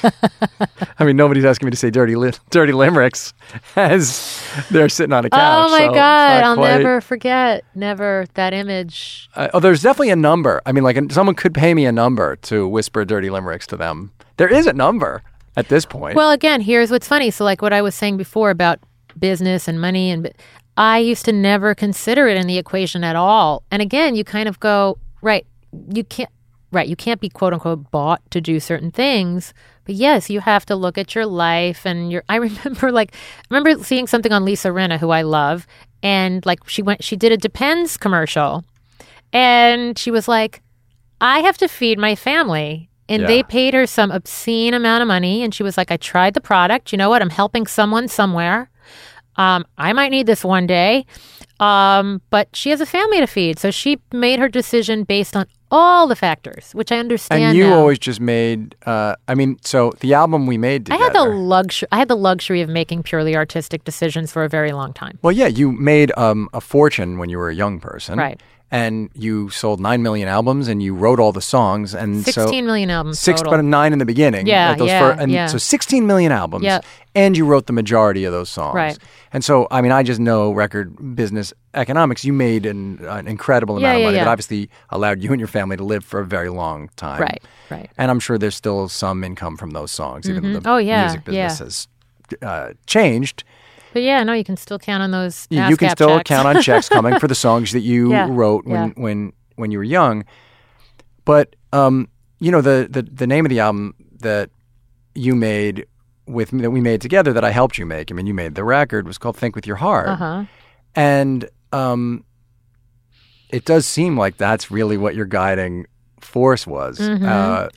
I mean, nobody's asking me to say dirty, li- dirty limericks as they're sitting on a couch. oh my so god, I'll quite- never forget. Never that image. Uh, oh, there's definitely a number. I mean, like someone could pay me a number to whisper dirty limericks to them. There is a number at this point. Well, again, here's what's funny. So, like what I was saying before about business and money, and I used to never consider it in the equation at all. And again, you kind of go, right, you can't, right, you can't be quote unquote bought to do certain things. But yes, you have to look at your life and your. [LAUGHS] I remember, like, I remember seeing something on Lisa Rinna, who I love, and like she went, she did a Depends commercial, and she was like, I have to feed my family. And Yeah. they paid her some obscene amount of money. And she was like, I tried the product. You know what? I'm helping someone somewhere. Um, I might need this one day. Um, but she has a family to feed. So she made her decision based on all the factors, which I understand. and you now. always just made. Uh, I mean, so the album we made I had the luxury. I had the luxury of making purely artistic decisions for a very long time. Well, yeah, you made um, a fortune when you were a young person, Right. And you sold nine million albums, and you wrote all the songs, and so Sixteen million albums. six, total. but nine in the beginning. Yeah, like those yeah, and yeah. so sixteen million albums, Yep. and you wrote the majority of those songs, Right. And so, I mean, I just know record business economics. You made an, an incredible Yeah, amount of yeah, money that obviously allowed you and your family to live for a very long time, Right, right. And I'm sure there's still some income from those songs, even though the Oh, yeah, music business has uh, changed. But yeah, no, you can still count on those. You, you can still checks. count on checks coming for the [LAUGHS] songs that you Yeah, wrote when, yeah. when when you were young. But um, you know the, the the name of the album that you made with me that we made together that I helped you make. I mean, you made the record was called "Think with Your Heart," Uh huh. and um, it does seem like that's really what your guiding force was. Mm-hmm. Uh,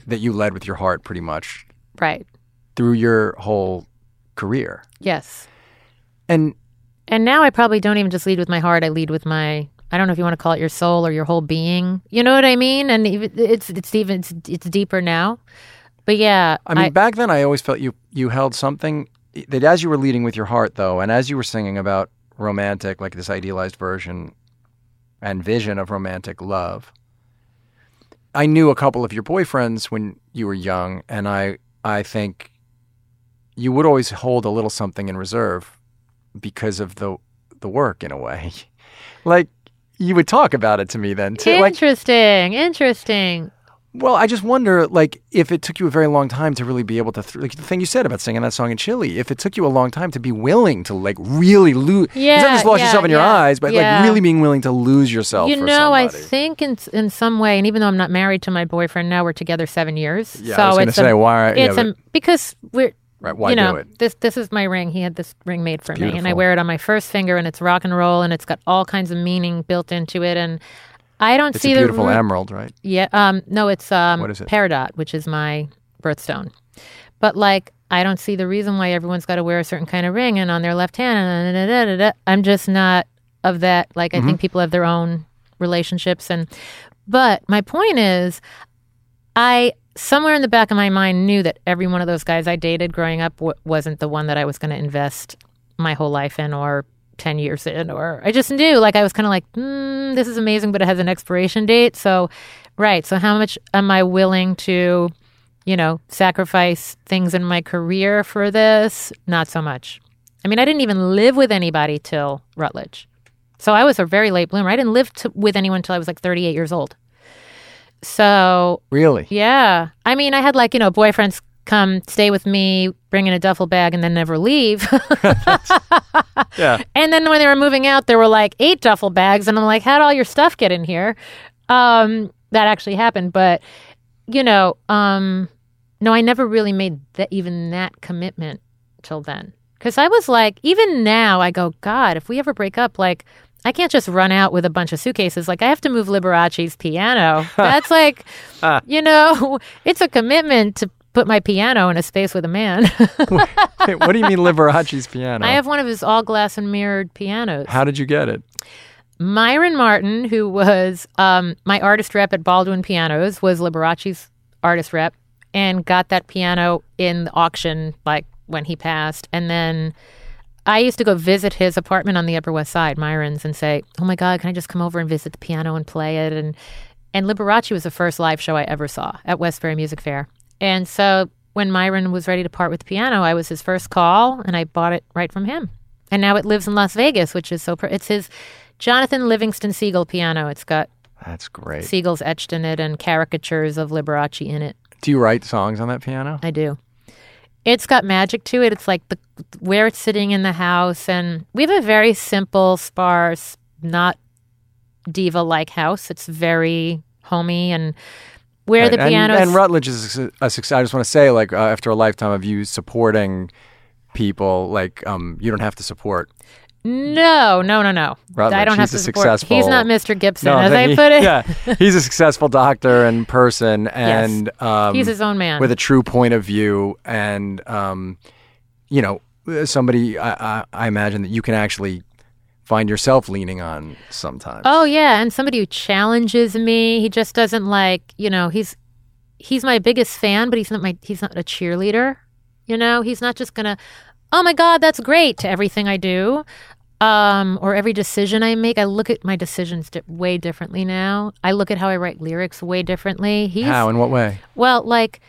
[CLEARS THROAT] that you led with your heart pretty much Right. through your whole career. Yes. And And now I probably don't even just lead with my heart. I lead with my I don't know if you want to call it your soul or your whole being. You know what I mean? And it's it's even it's, it's deeper now. But yeah, I mean, back then I always felt you you held something that as you were leading with your heart, though, and as you were singing about romantic, like this idealized version and vision of romantic love. I knew a couple of your boyfriends when you were young, and I I think you would always hold a little something in reserve because of the the work in a way. [LAUGHS] like you would talk about it to me then too. Like, interesting, interesting. well, I just wonder, like, if it took you a very long time to really be able to, th- like the thing you said about singing that song in Chile, if it took you a long time to be willing to, like, really lose, it's not just lost yeah, yourself in your yeah, eyes, but yeah. like really being willing to lose yourself. You know, I think in in some way, and even though I'm not married to my boyfriend now, we're together seven years. Yeah, so I was gonna it's say, a, why- yeah, It's a, because we're Right, why you know do it? this this is my ring. He had this ring made for me, and I wear it on my first finger, and it's rock and roll, and it's got all kinds of meaning built into it, and I don't It's see beautiful the ru- emerald, right? Yeah. Um. No, it's um. What is it? Peridot, which is my birthstone. But like, I don't see the reason why everyone's got to wear a certain kind of ring and on their left hand. And da, da, da, da, da. I'm just not of that. Like, I Mm-hmm. think people have their own relationships, and but my point is, I somewhere in the back of my mind knew that every one of those guys I dated growing up w- wasn't the one that I was going to invest my whole life in or 10 years in or I just knew like I was kind of like mm, this is amazing but it has an expiration date. So right so how much am I willing to you know sacrifice things in my career for this? Not so much. I mean I didn't even live with anybody till Rutledge. So I was a very late bloomer. I didn't live to, with anyone until I was like 38 years old so Really? yeah. I mean, I had like, you know, boyfriends come stay with me, bring in a duffel bag, and then never leave. [LAUGHS] Yeah. and then when they were moving out, there were like eight duffel bags. And I'm like, how'd all your stuff get in here? Um, that actually happened. But, you know, um, no, I never really made that even that commitment till then. Because I was like, even now, I go, God, if we ever break up, like, I can't just run out with a bunch of suitcases. Like, I have to move Liberace's piano. [LAUGHS] That's like, you know, [LAUGHS] it's a commitment to put my piano in a space with a man. [LAUGHS] Wait, what do you mean Liberace's piano? I have one of his all glass and mirrored pianos. How did you get it? Myron Martin, who was um, my artist rep at Baldwin Pianos, was Liberace's artist rep and got that piano in the auction like when he passed. And then I used to go visit his apartment on the Upper West Side, Myron's, and say, "Oh my God, can I just come over and visit the piano and play it?" And and Liberace was the first live show I ever saw at Westbury Music Fair. And so when Myron was ready to part with the piano, I was his first call, and I bought it right from him. And now it lives in Las Vegas, which is so. Pr- it's his Jonathan Livingston Seagull piano. It's got That's great. Seagull's etched in it and caricatures of Liberace in it. Do you write songs on that piano? I do. It's got magic to it. It's like the where it's sitting in the house, and we have a very simple, sparse, not diva-like house. It's very homey, and where Right. the and, piano and Rutledge is a, a success. I just want to say, like, uh, after a lifetime of you supporting people, like, um, you don't have to support. No, no, no, no. Rutledge, I don't have to support. He's not Mr. Gibson, I'm as I he- put it. Yeah, he's a successful doctor and person, and um, He's his own man. with a true point of view, and um, you know, somebody I, I, I imagine that you can actually find yourself leaning on sometimes. Oh yeah, and somebody who challenges me. He just doesn't like, you know, he's he's my biggest fan, but he's not my he's not a cheerleader. You know, he's not just gonna, oh my god, that's great to everything I do, um, or every decision I make. I look at my decisions di- way differently now. I look at how I write lyrics way differently. He's How? In what way? well, like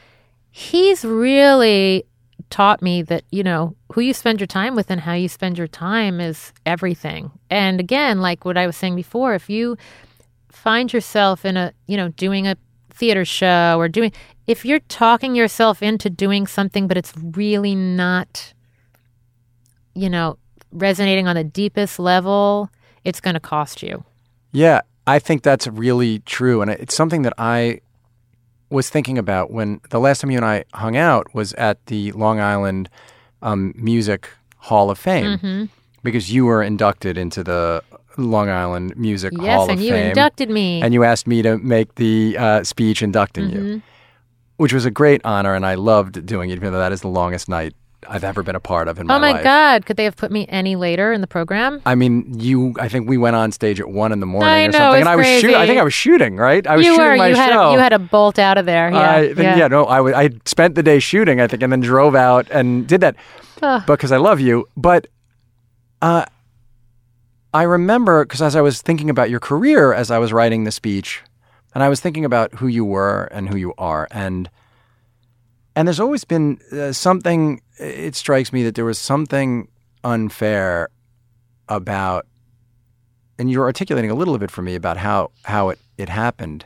he's really taught me that, you know, who you spend your time with and how you spend your time is everything. And again, like what I was saying before, if you find yourself in a, you know, doing a theater show or doing if you're talking yourself into doing something but it's really not you know, resonating on the deepest level, it's going to cost you. Yeah, I think that's really true, and it's something that I was thinking about when the last time you and I hung out was at the Long Island um, Music Hall of Fame Mm-hmm. because you were inducted into the Long Island Music Yes, Hall of Fame. Yes, and you inducted me. and you asked me to make the uh, speech inducting Mm-hmm. you, which was a great honor, and I loved doing it, even though that is the longest night I've ever been a part of in my life. Oh my life. God! Could they have put me any later in the program? I mean, you. I think we went on stage at one in the morning I or know, something, and I was shooting. I think I was shooting. Right, I was you shooting were. my You had. show. A, you had a bolt out of there. Yeah. I think, yeah. no, I, w- I spent the day shooting, I think, and then drove out and did that Ugh. because I love you. But uh, I remember because as I was thinking about your career as I was writing the speech, and I was thinking about who you were and who you are, and and there's always been uh, something. It strikes me that there was something unfair about, and you're articulating a little of it for me about how how it it happened,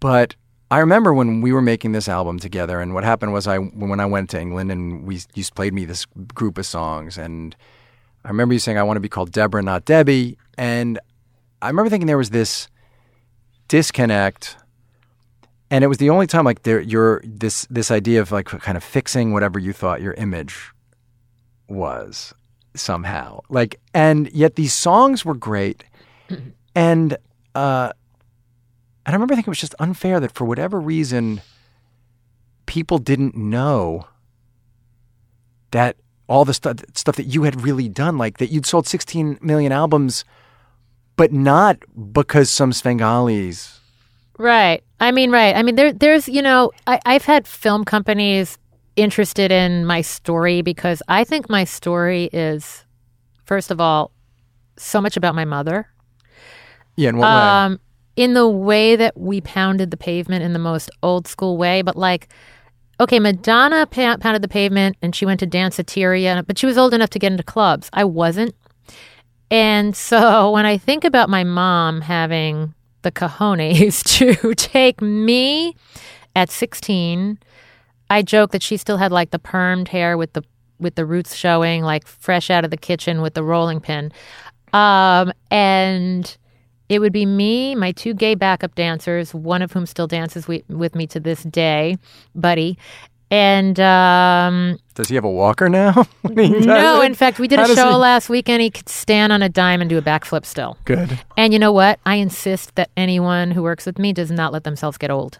but I remember when we were making this album together, and what happened was I when I went to England and we you played me this group of songs, and I remember you saying I want to be called Deborah, not Debbie, and I remember thinking there was this disconnect, and it was the only time like there your this this idea of like kind of fixing whatever you thought your image was somehow like, and yet these songs were great, [CLEARS THROAT] and uh, and I remember thinking it was just unfair that for whatever reason, people didn't know that all the stuff stuff that you had really done, like that you'd sold 16 million albums, but not because some Svengalis. Right. I mean, right. I mean, there, there's, you know, I, I've had film companies interested in my story because I think my story is, first of all, so much about my mother. Yeah, in what way? Um, in the way that we pounded the pavement in the most old school way, but like, okay, Madonna pa- pounded the pavement and she went to Danceteria, but she was old enough to get into clubs. I wasn't. And so [LAUGHS] when I think about my mom having the cojones [LAUGHS] to take me at 16, I joke that she still had like the permed hair with the with the roots showing, like fresh out of the kitchen with the rolling pin. Um, and it would be me, my two gay backup dancers, one of whom still dances wi- with me to this day, Buddy. And um, Does he have a walker now? [LAUGHS] When he does no, in fact, we did How a show he- last weekend. He could stand on a dime and do a backflip still. Good. And you know what? I insist that anyone who works with me does not let themselves get old.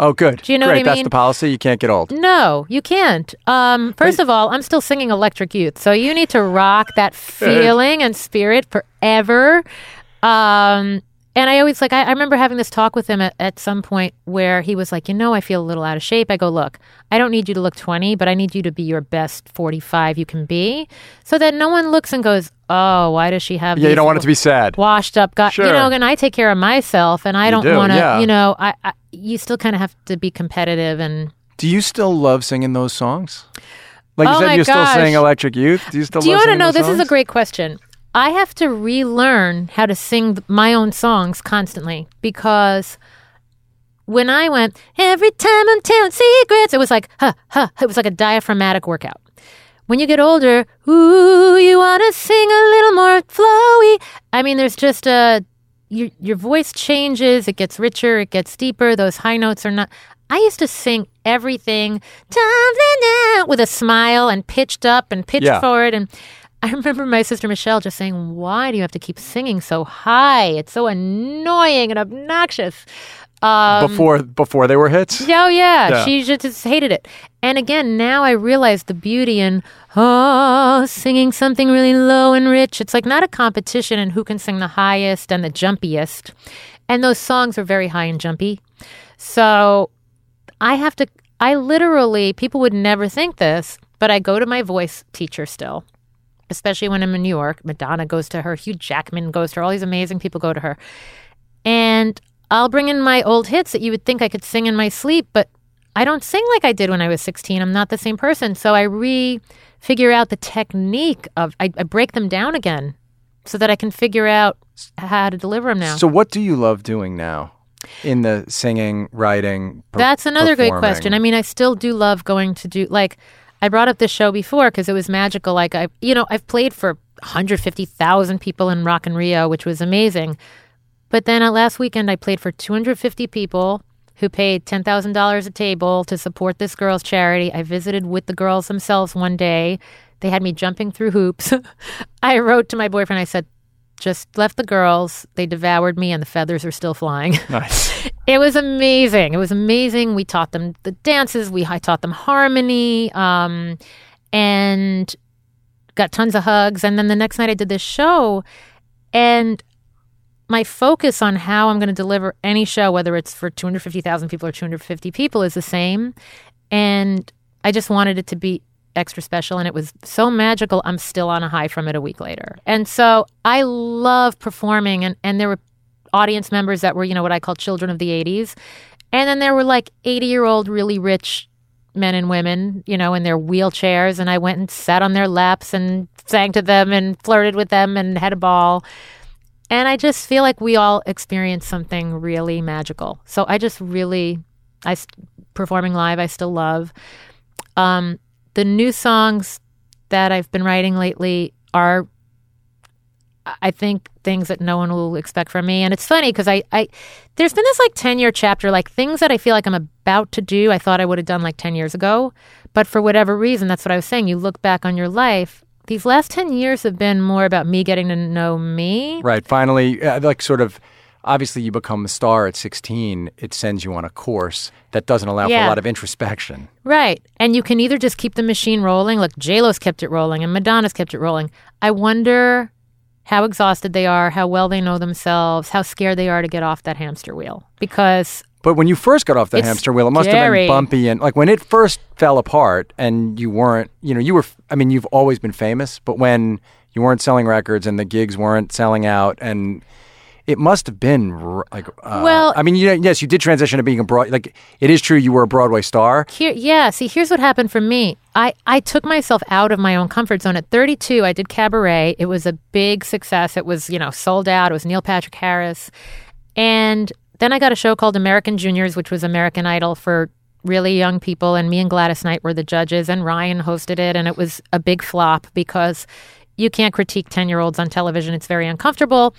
Oh, good. Do you know what Great. I That's the policy. You can't get old. No, you can't. Um, first of all, I'm still singing Electric Youth, so you need to rock that [LAUGHS] feeling and spirit forever. Um, and I always like, I, I remember having this talk with him at, at some point where he was like, you know, I feel a little out of shape. I go, look, I don't need you to look 20, but I need you to be your best 45 you can be so that no one looks and goes, oh, why does she have Yeah, you don't want it to be sad. washed up got Sure. You know, and I take care of myself, and I You don't do, want to. yeah. You know, I, I you still kind of have to be competitive and. Do you still love singing those songs? Like you Oh said, you're still gosh. singing Electric Youth. Do you still? Do you want to know? This is a great question. I have to relearn how to sing my own songs constantly because when I went every time I'm telling secrets, it was like huh huh. It was like a diaphragmatic workout. When you get older, ooh, you want to sing a little more flowy. I mean, there's just a your your voice changes. It gets richer. It gets deeper. Those high notes are not. I used to sing everything with a smile and pitched up and pitched Yeah. forward. And [LAUGHS] I remember my sister Michelle just saying, "Why do you have to keep singing so high? It's so annoying and obnoxious." Um, before before they were hits. Oh yeah, Yeah. she just, just hated it. And again, now I realize the beauty in oh, singing something really low and rich. It's like not a competition in who can sing the highest and the jumpiest. And those songs are very high and jumpy. So I have to. I literally, people would never think this, but I go to my voice teacher still, especially when I'm in New York. Madonna goes to her, Hugh Jackman goes to her, all these amazing people go to her. And I'll bring in my old hits that you would think I could sing in my sleep, but I don't sing like I did when I was 16. I'm not the same person. So I re figure out the technique of, I, I break them down again so that I can figure out how to deliver them now. So what do you love doing now? In the singing, writing. per- That's another great question. I mean, I still do love going to do like I brought up this show before because it was magical. Like I, you know, I've played for 150,000 people in Rock in Rio, which was amazing. But then at last weekend, I played for 250 people who paid $10,000 a table to support this girl's charity. I visited with the girls themselves one day. They had me jumping through hoops. [LAUGHS] I wrote to my boyfriend. I said, just left the girls. They devoured me, and the feathers are still flying. [LAUGHS] Nice. [LAUGHS] It was amazing. It was amazing. We taught them the dances. We I taught them harmony. Um, and got tons of hugs. And then the next night I did this show, and my focus on how I'm going to deliver any show, whether it's for 250,000 people or 250 people, is the same. And I just wanted it to be extra special. And it was so magical. I'm still on a high from it a week later. And so I love performing. And, and there were audience members that were, you know, what I call children of the 80s. And then there were like 80 year old, really rich men and women, you know, in their wheelchairs. And I went and sat on their laps and sang to them and flirted with them and had a ball. And I just feel like we all experience something really magical. So I just really, I performing live, I still love. Um, the new songs that I've been writing lately are, I think, things that no one will expect from me. And it's funny because I, I, there's been this like 10 year chapter, like things that I feel like I'm about to do, I thought I would have done like 10 years ago. But for whatever reason, that's what I was saying. You look back on your life these last 10 years have been more about me getting to know me. Right. Finally, uh, like sort of obviously you become a star at 16 it sends you on a course that doesn't allow Yeah. for a lot of introspection Right. And you can either just keep the machine rolling, like J-Lo's kept it rolling and Madonna's kept it rolling. I wonder how exhausted they are, how well they know themselves, how scared they are to get off that hamster wheel. Because but when you first got off the hamster wheel it must have scary. been bumpy and like when it first fell apart and you weren't you know you were i mean you've always been famous but when you weren't selling records and the gigs weren't selling out and it must have been r- like uh, Well- i mean you, know, yes you did transition to being a broad like it is true you were a broadway star here yeah, see here's what happened for me. I, I took myself out of my own comfort zone. At 32, I did cabaret. It was a big success. It was, you know, sold out. It was Neil Patrick Harris. And then I got a show called American Juniors, which was American Idol for really young people. And me and Gladys Knight were the judges, and Ryan hosted it. And it was a big flop because you can't critique 10 year olds on television. It's very uncomfortable.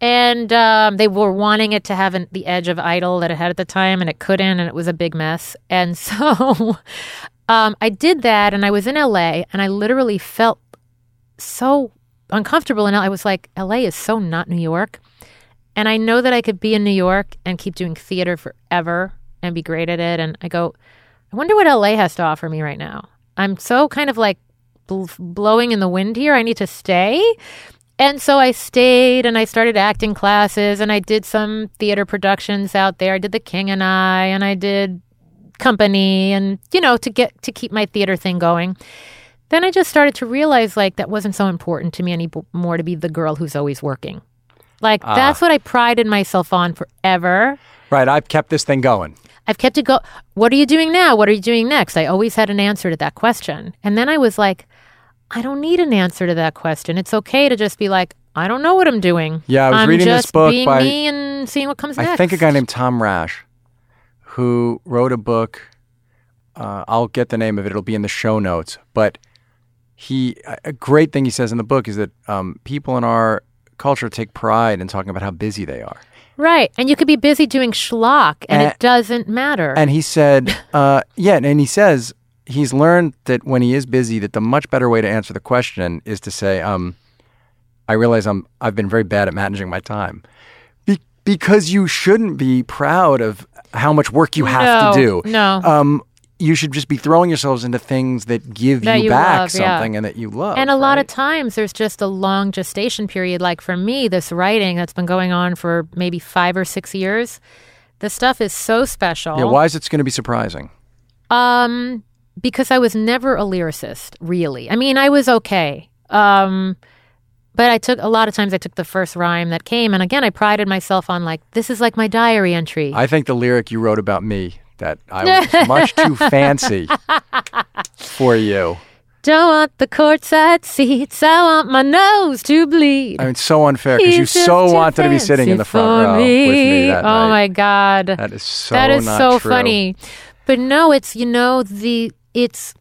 And um, they were wanting it to have an, the edge of Idol that it had at the time, and it couldn't, and it was a big mess. And [LAUGHS] so um, I did that, and I was in LA, and I literally felt so uncomfortable. And I was like, LA is so not New York. And I know that I could be in New York and keep doing theater forever and be great at it. And I go, I wonder what LA has to offer me right now. I'm so kind of like bl- blowing in the wind here. I need to stay. And so I stayed and I started acting classes and I did some theater productions out there. I did The King and I and I did Company and you know to get to keep my theater thing going. Then I just started to realize like that wasn't so important to me anymore to be the girl who's always working. Like ah. that's what I prided myself on forever. right i've kept this thing going I've kept it go. What are you doing now? What are you doing next? I always had an answer to that question. And then I was like, I don't need an answer to that question. It's okay to just be like, I don't know what I'm doing. Yeah, I was I'm reading this just book being by- me and seeing what comes next. I think a guy named Tom Rath, who wrote a book. Uh, I'll get the name of it. It'll be in the show notes. But he, a- great thing he says in the book is that um, people in our culture take pride in talking about how busy they are. Right. And you could be busy doing schlock and Uh, it doesn't matter. And he said, uh, yeah, and he says he's learned that when he is busy, that the much better way to answer the question is to say, um, I realize I'm I've been very bad at managing my time. Be- because you shouldn't be proud of how much work you have to do. no. Um, you should just be throwing yourselves into things that give That you, you back love, yeah. something and that you love. And a lot of times there's just a long gestation period. Like for me, this writing that's been going on for maybe five or six years, the stuff is so special. Yeah, why is it going to be surprising? Um, because I was never a lyricist, really. I mean, I was okay. Um, but I took a lot of times I took the first rhyme that came, and again, I prided myself on like this is like my diary entry. I think the lyric you wrote about me that I was much too [LAUGHS] fancy for you. Don't want the courtside seats. I want my nose to bleed. I mean, so unfair because you so wanted to be sitting in the front row with me that oh night. my god, That is so that is so true. funny. But no, it's you know the it's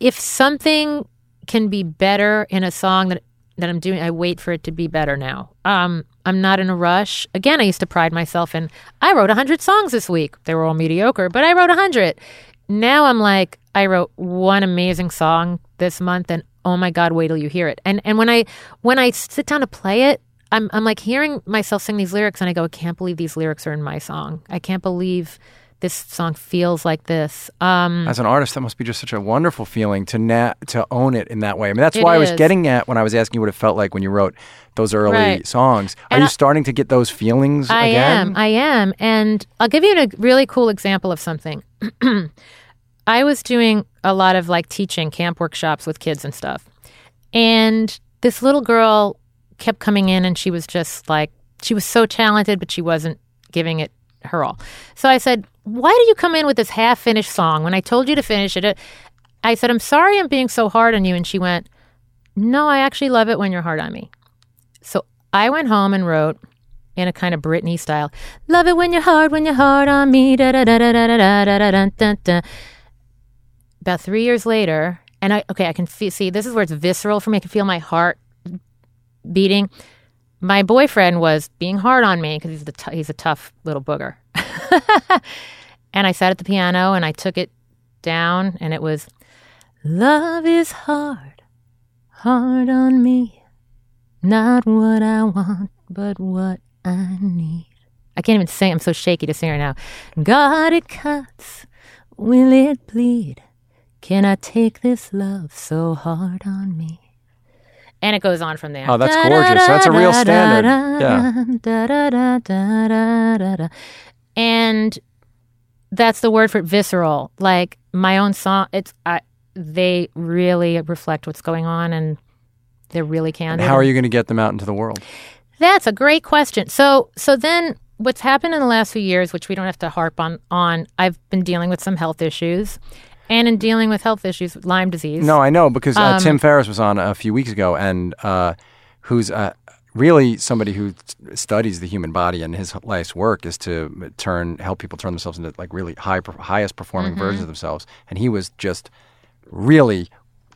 if something can be better in a song that that I'm doing, I wait for it to be better now. Um, I'm not in a rush. Again, I used to pride myself in I wrote hundred songs this week. They were all mediocre, but I wrote hundred. Now I'm like, I wrote one amazing song this month, and oh my god, wait till you hear it. And and when I when I sit down to play it, I'm I'm like hearing myself sing these lyrics, and I go, I can't believe these lyrics are in my song. I can't believe this song feels like this. Um, As an artist, that must be just such a wonderful feeling to na- to own it in that way. I mean, that's why I was is. getting at when I was asking you what it felt like when you wrote those early Right. songs. Are And you I- starting to get those feelings again? I again? am. I am. And I'll give you a really cool example of something. [CLEARS THROAT] I was doing a lot of like teaching camp workshops with kids and stuff. And this little girl kept coming in and she was just like, she was so talented, but she wasn't giving it her all. So I said, Why do you come in with this half finished song when I told you to finish it? I said, I'm sorry I'm being so hard on you. And she went, No, I actually love it when you're hard on me. So I went home and wrote in a kind of Britney style, Love it when you're hard, when you're hard on me. Da, da, da, da, da, da, da, da, da, da. About three years later, and I, okay, I can feel, see, this is where it's visceral for me. I can feel my heart beating. My boyfriend was being hard on me because he's, the t- he's a tough little booger. [LAUGHS] and I sat at the piano and I took it down, and it was, Love is hard, hard on me. Not what I want, but what I need. I can't even sing. I'm so shaky to sing right now. God, it cuts. Will it bleed? Can I take this love so hard on me? And it goes on from there. Oh, that's gorgeous. That's a real standard. Yeah. And that's the word for it, visceral. Like my own song, it's I, they really reflect what's going on, and they're really And candid. how are you going to get them out into the world? That's a great question. So so then what's happened in the last few years, which we don't have to harp on on, I've been dealing with some health issues. And in dealing with health issues, with Lyme disease. No, I know because uh, Um, Tim Ferriss was on a few weeks ago, and uh, who's uh, really somebody who studies the human body, and his life's work is to turn help people turn themselves into like really high, highest performing Mm-hmm. versions of themselves, and he was just really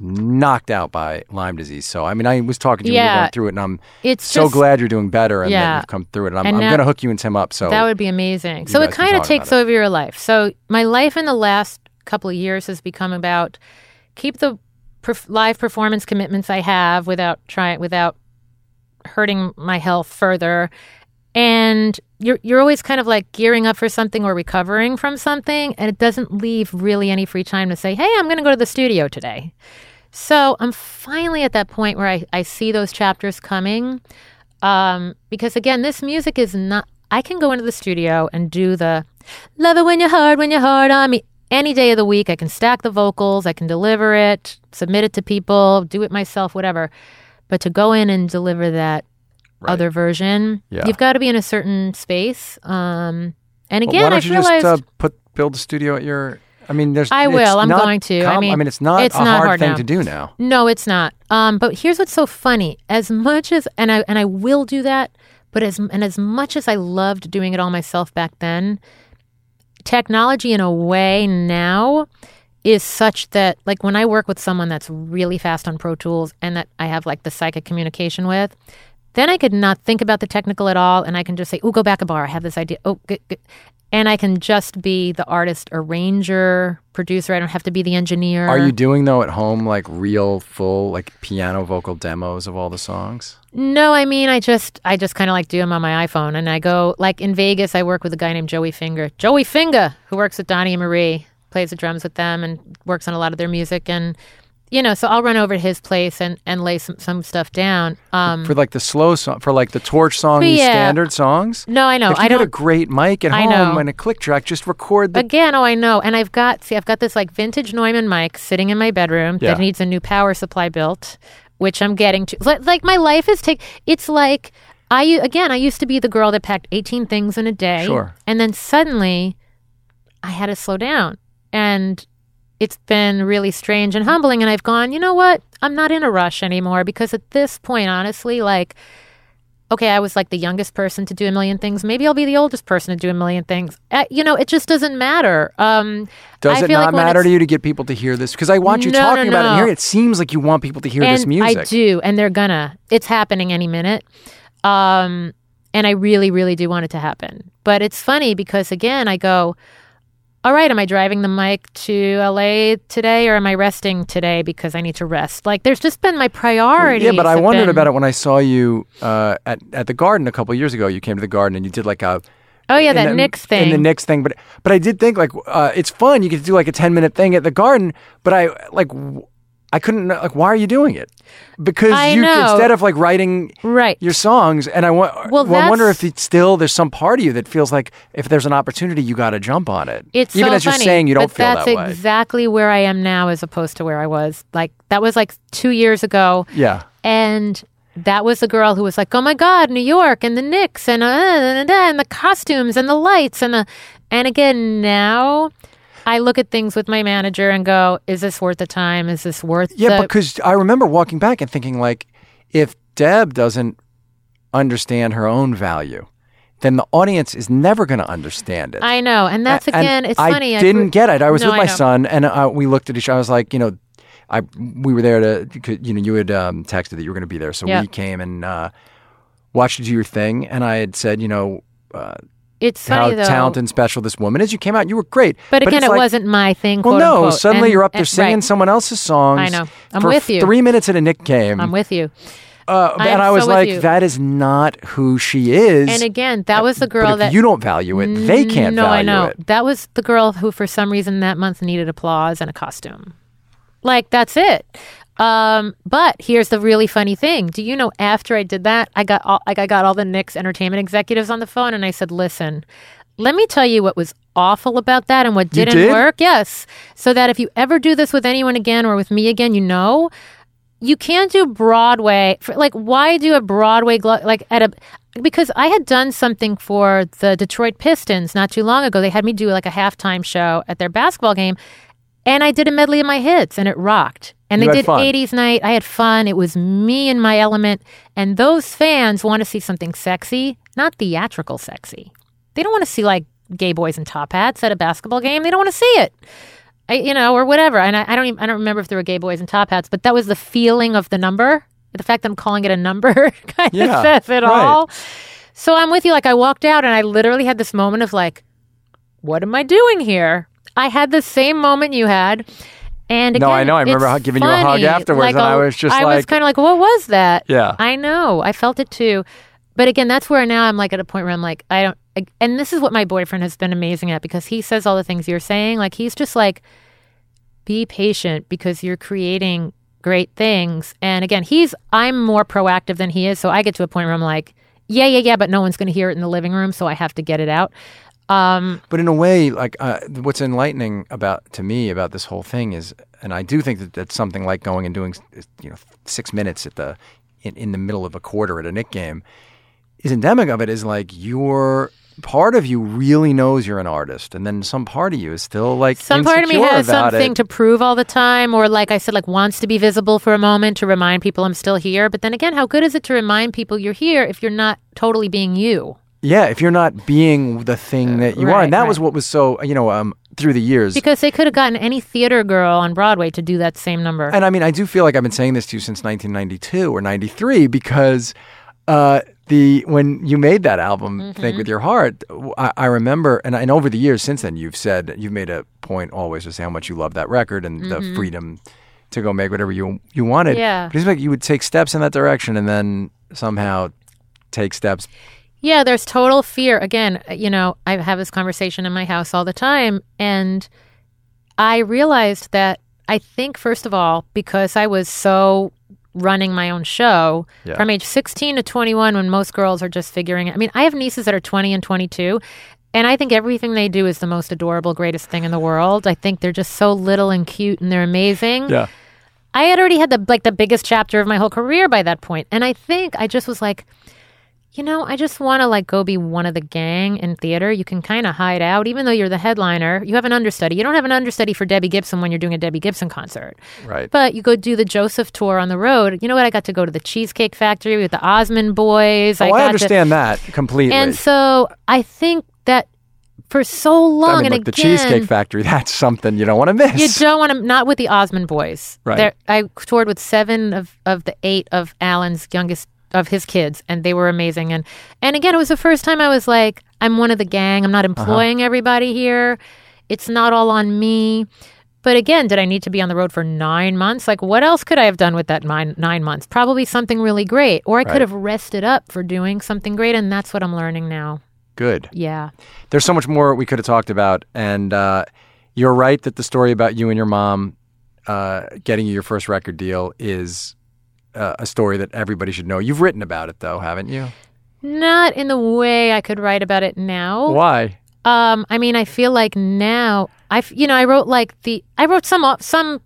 knocked out by Lyme disease. So I mean, I was talking to you Yeah. going through it, and I'm It's so just- glad you're doing better and that you've come through it. And I'm, I'm going to hook you and Tim up. So That would be amazing. So it kind of takes over your life. So my life in the last couple of years has become about keep the perf- live performance commitments I have without trying without hurting my health further. And you're you're always kind of like gearing up for something or recovering from something, and it doesn't leave really any free time to say, "Hey, I'm going to go to the studio today." So I'm finally at that point where I, I see those chapters coming. Um, because again, this music is not, I can go into the studio and do the love it when you're hard, when you're hard on me any day of the week. I can stack the vocals, I can deliver it, submit it to people, do it myself, whatever. But to go in and deliver that other version, Yeah. you've got to be in a certain space. Um, and Well, again, why don't you realized. just uh, put build a studio at your? I mean, there's. I will. I'm going to. I mean, I mean, it's not it's a not hard, hard thing now. to do now. No, it's not. Um, but here's what's so funny: as much as and I and I will do that, but as and as much as I loved doing it all myself back then, technology in a way now is such that like when I work with someone that's really fast on Pro Tools and that I have like the psychic communication with, then I could not think about the technical at all, and I can just say, "Oh, go back a bar. I have this idea." Oh, good, good. And I can just be the artist, arranger, producer. I don't have to be the engineer. Are you doing though at home like real full like piano vocal demos of all the songs? No, I mean I just I just kind of like do them on my iPhone, and I go like in Vegas. I work with a guy named Joey Finger, Joey Finger, who works with Donny and Marie, plays the drums with them, and works on a lot of their music. And you know, so I'll run over to his place and and lay some some stuff down. Um, For like the slow song, for like the torch song, yeah. standard songs. no, I know if you I don't. a great mic at I home know. and a click track, just record the. Again, oh, I know. And I've got, see, I've got this like vintage Neumann mic sitting in my bedroom Yeah. that needs a new power supply built, which I'm getting to. Like, my life is take. It's like I again, I used to be the girl that packed 18 things in a day. Sure. And then suddenly, I had to slow down, and it's been really strange and humbling. And I've gone, you know what? I'm not in a rush anymore because at this point, honestly, like okay, I was like the youngest person to do a million things. Maybe I'll be the oldest person to do a million things. Uh, you know, it just doesn't matter. Um, Does I it not like matter to you to get people to hear this? Because I want you No, talking no, about it and no. hearing it. It seems like you want people to hear and this music. I do, and they're gonna. It's happening any minute. Um, and I really, really do want it to happen. But it's funny because again, I go, all right, am I driving the mic to LA today or am I resting today because I need to rest? Like, there's just been my priorities. Yeah, but I wondered been- about it when I saw you uh, at at the Garden a couple years ago. You came to the Garden and you did like a Oh, yeah, that the- Knicks in the thing. Knicks thing. But but I did think like uh, it's fun. You get to do like a ten minute thing at the Garden. But I like w- I couldn't like why are you doing it? Because I you know. instead of like writing Right. your songs, and I want Well, well, I wonder if it's still there's some part of you that feels like if there's an opportunity, you got to jump on it. It's even so as you're saying you don't feel that's that way. exactly where I am now, as opposed to where I was. Like that was like two years ago, yeah. and that was the girl who was like, "Oh my God, New York and the Knicks and uh, and, and the costumes and the lights and the." And again, now I look at things with my manager and go, "Is this worth the time? Is this worth?" Yeah, the- because I remember walking back and thinking like, if Deb doesn't understand her own value, then the audience is never going to understand it. I know, and that's And again, it's funny I funny. didn't get it. I was No, with my know. son, and uh, we looked at each. other. I was like, you know, I we were there to, you know, you had um, texted that you were going to be there, so Yeah. we came and uh, watched you do your thing. And I had said, you know, uh, It's how funny though. talented and special this woman is. You came out, you were great. But again, it like, wasn't my thing. Well, no. unquote. Suddenly, And- you're up there and- singing right. someone else's songs. I know. I'm with you. Three minutes at a Knick game. I'm with you. Uh, I and I was so like, that is not who she is. And again, that was the But girl that you don't value it, they can't no, value I know. it. That was the girl who, for some reason, that month needed applause and a costume. Like that's it. Um, but here's the really funny thing. Do you know? After I did that, I got all, like I got all the Knicks entertainment executives on the phone, and I said, "Listen, let me tell you what was awful about that and what didn't did? work. Yes, so that if you ever do this with anyone again or with me again, you know." You can't do Broadway. For, like, why do a Broadway glo- like at a? Because I had done something for the Detroit Pistons not too long ago. They had me do like a halftime show at their basketball game, and I did a medley of my hits, and it rocked. And they did fun. 80s night. I had fun. It was me and my element. And those fans want to see something sexy, not theatrical sexy. They don't want to see like gay boys in top hats at a basketball game. They don't want to see it. I, you know, or whatever. And I, I don't even, I don't remember if there were gay boys in top hats, but that was the feeling of the number. The fact that I'm calling it a number [LAUGHS] kind Yeah, of says it right. all. So I'm with you. Like I walked out and I literally had this moment of like, what am I doing here? I had the same moment you had. And again, No, I know. I remember giving you a hug afterwards, Like and I was just I was kind of like, what was that? Yeah. I know. I felt it too. But again, that's where now I'm like at a point where I'm like, I don't, I, and this is what my boyfriend has been amazing at because he says all the things you're saying. Like he's just like, be patient because you're creating great things. And again, he's, I'm more proactive than he is. So I get to a point where I'm like, yeah, yeah, yeah, but no one's going to hear it in the living room. So I have to get it out. Um, But in a way, like uh, what's enlightening about to me about this whole thing is, and I do think that that's something like going and doing, you know, six minutes at the in, in the middle of a quarter at a Knick game. Is endemic of it is like your part of you really knows you're an artist, and then some part of you is still like some part of me has something it. to prove all the time, or like I said, like wants to be visible for a moment to remind people I'm still here. But then again, how good is it to remind people you're here if you're not totally being you? Yeah, if you're not being the thing that you are, and that was what was so you know um, through the years. Because they could have gotten any theater girl on Broadway to do that same number. And I mean, I do feel like I've been saying this to you since 1992 or 93 because uh, the when you made that album, Mm-hmm. Think with Your Heart, I, I remember, and, and over the years since then, you've said you've made a point always to say how much you love that record and the freedom to go make whatever you you wanted. Mm-hmm. Yeah. but it's like you would take steps in that direction and then somehow take steps. Yeah, there's total fear. Again, uh, you know, I have this conversation in my house all the time. And I realized that I think, first of all, because I was so running my own show Yeah. from age 16 to 21, when most girls are just figuring it. I mean, I have nieces that are 20 and 22. And I think everything they do is the most adorable, greatest thing in the world. I think they're just so little and cute and they're amazing. Yeah, I had already had the like the biggest chapter of my whole career by that point, and I think I just was like, you know, I just want to like go be one of the gang in theater. You can kind of hide out, even though you're the headliner. You have an understudy. You don't have an understudy for Debbie Gibson when you're doing a Debbie Gibson concert, right. but you go do the Joseph tour on the road. You know what? I got to go to the Cheesecake Factory with the Osmond Boys. oh, I, got to- understand that completely. and so I think that for so long, I mean, and look, the Cheesecake Factory, [LAUGHS] that's something you don't want to miss. you don't want to not with the Osmond boys. Right. They're- I toured with seven of, of the eight of Alan's youngest of his kids, and they were amazing. And and again, it was the first time I was like, I'm one of the gang. I'm not Uh-huh. employing everybody here. It's not all on me. But again, did I need to be on the road for nine months? Like, what else could I have done with that nine nine months? Probably something really great, or I Right. could have rested up for doing something great, and that's what I'm learning now. Good. Yeah. There's so much more we could have talked about, and uh, you're right that the story about you and your mom uh, getting you your first record deal is uh, a story that everybody should know. You've written about it, though, haven't you? Not in the way I could write about it now. Why? Um, I mean, I feel like now I, you know, I wrote like the I wrote some some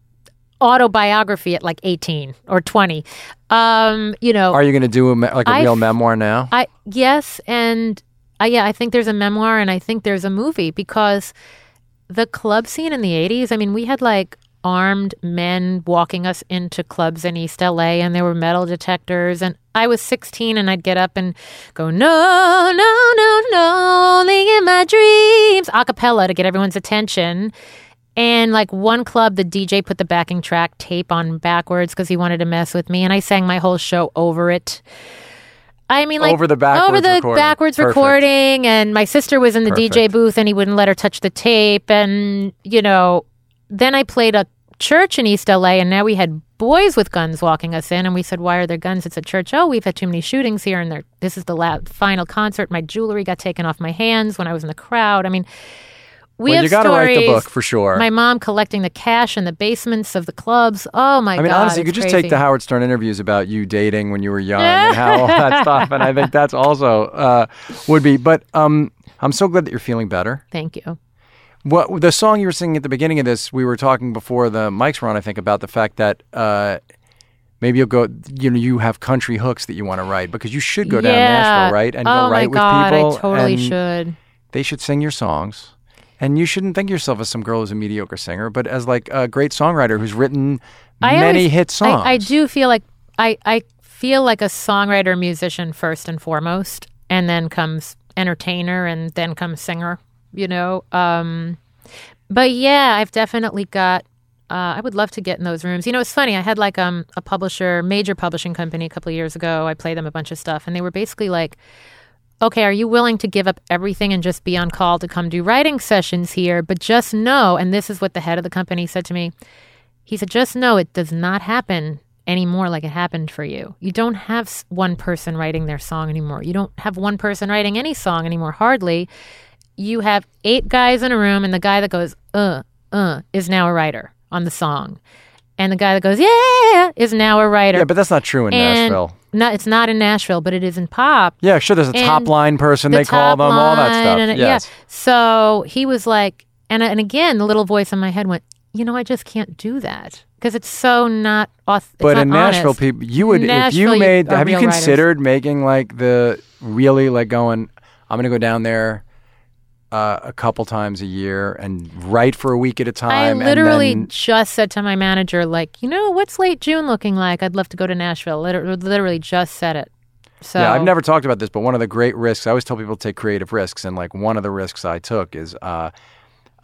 autobiography at like 18 or 20. Um, you know, Are you going to do a, me- like a I real memoir now? I yes, and I, yeah, I think there's a memoir and I think there's a movie because the club scene in the 80s. I mean, we had like armed men walking us into clubs in East LA, and there were metal detectors. And I was 16, and I'd get up and go, "No, no, no, no, only in my dreams," a cappella to get everyone's attention. And like one club, the DJ put the backing track tape on backwards because he wanted to mess with me, and I sang my whole show over it. I mean, like Over the backwards over the recording. backwards Perfect. recording, and my sister was in the DJ booth, and he wouldn't let her touch the tape, and you know, then I played a church in East LA, and now we had boys with guns walking us in, and we said, "Why are there guns? It's a church." Oh, we've had too many shootings here, and. This is the la- final concert. My jewelry got taken off my hands when I was in the crowd. I mean, we well, have you got to write the book for sure. My mom collecting the cash in the basements of the clubs. Oh my I mean, god! honestly, you could it's just take the Howard Stern interviews about you dating when you were young and how all that [LAUGHS] stuff, and I think that's also uh, would be. But um, I'm so glad that you're feeling better. Thank you. What the song you were singing at the beginning of this, we were talking before the mics were on. I think about the fact that uh, maybe you'll go. You know, you have country hooks that you want to write because you should go down yeah. Nashville, right? And oh go write my god, with people. I totally should. They should sing your songs. And you shouldn't think of yourself as some girl who's a mediocre singer, but as like a great songwriter who's written I many always- hit songs. I, I do feel like I, I feel like a songwriter musician first and foremost, and then comes entertainer, and then comes singer. You know, um, but yeah, I've definitely got. Uh, I would love to get in those rooms. You know, it's funny. I had like um, a publisher, major publishing company, a couple of years ago. I played them a bunch of stuff, and they were basically like, okay, are you willing to give up everything and just be on call to come do writing sessions here? But just know, and this is what the head of the company said to me. He said, just know it does not happen anymore like it happened for you. You don't have one person writing their song anymore. You don't have one person writing any song anymore, hardly. You have eight guys in a room, and the guy that goes, uh, uh, is now a writer on the song. And the guy that goes, yeah, is now a writer. yeah, but that's not true in and Nashville. No, it's not in Nashville, but it is in pop Yeah, sure. There's a top line person the they call them, all that stuff. and it- yes. Yeah. So he was like, and and again, the little voice in my head went, you know, I just can't do that because it's so not. Auth- it's But not in Nashville, honest. people, you would Nashville, you you made. are have you real writers. considered making like the really like going? I'm going to go down there uh, a couple times a year and write for a week at a time. I literally then, just said to my manager, like, you know, what's late June looking like? I'd love to go to Nashville. Literally, literally just said it. So yeah, I've never talked about this, but one of the great risks. I always tell people to take creative risks, and like one of the risks I took is. Uh,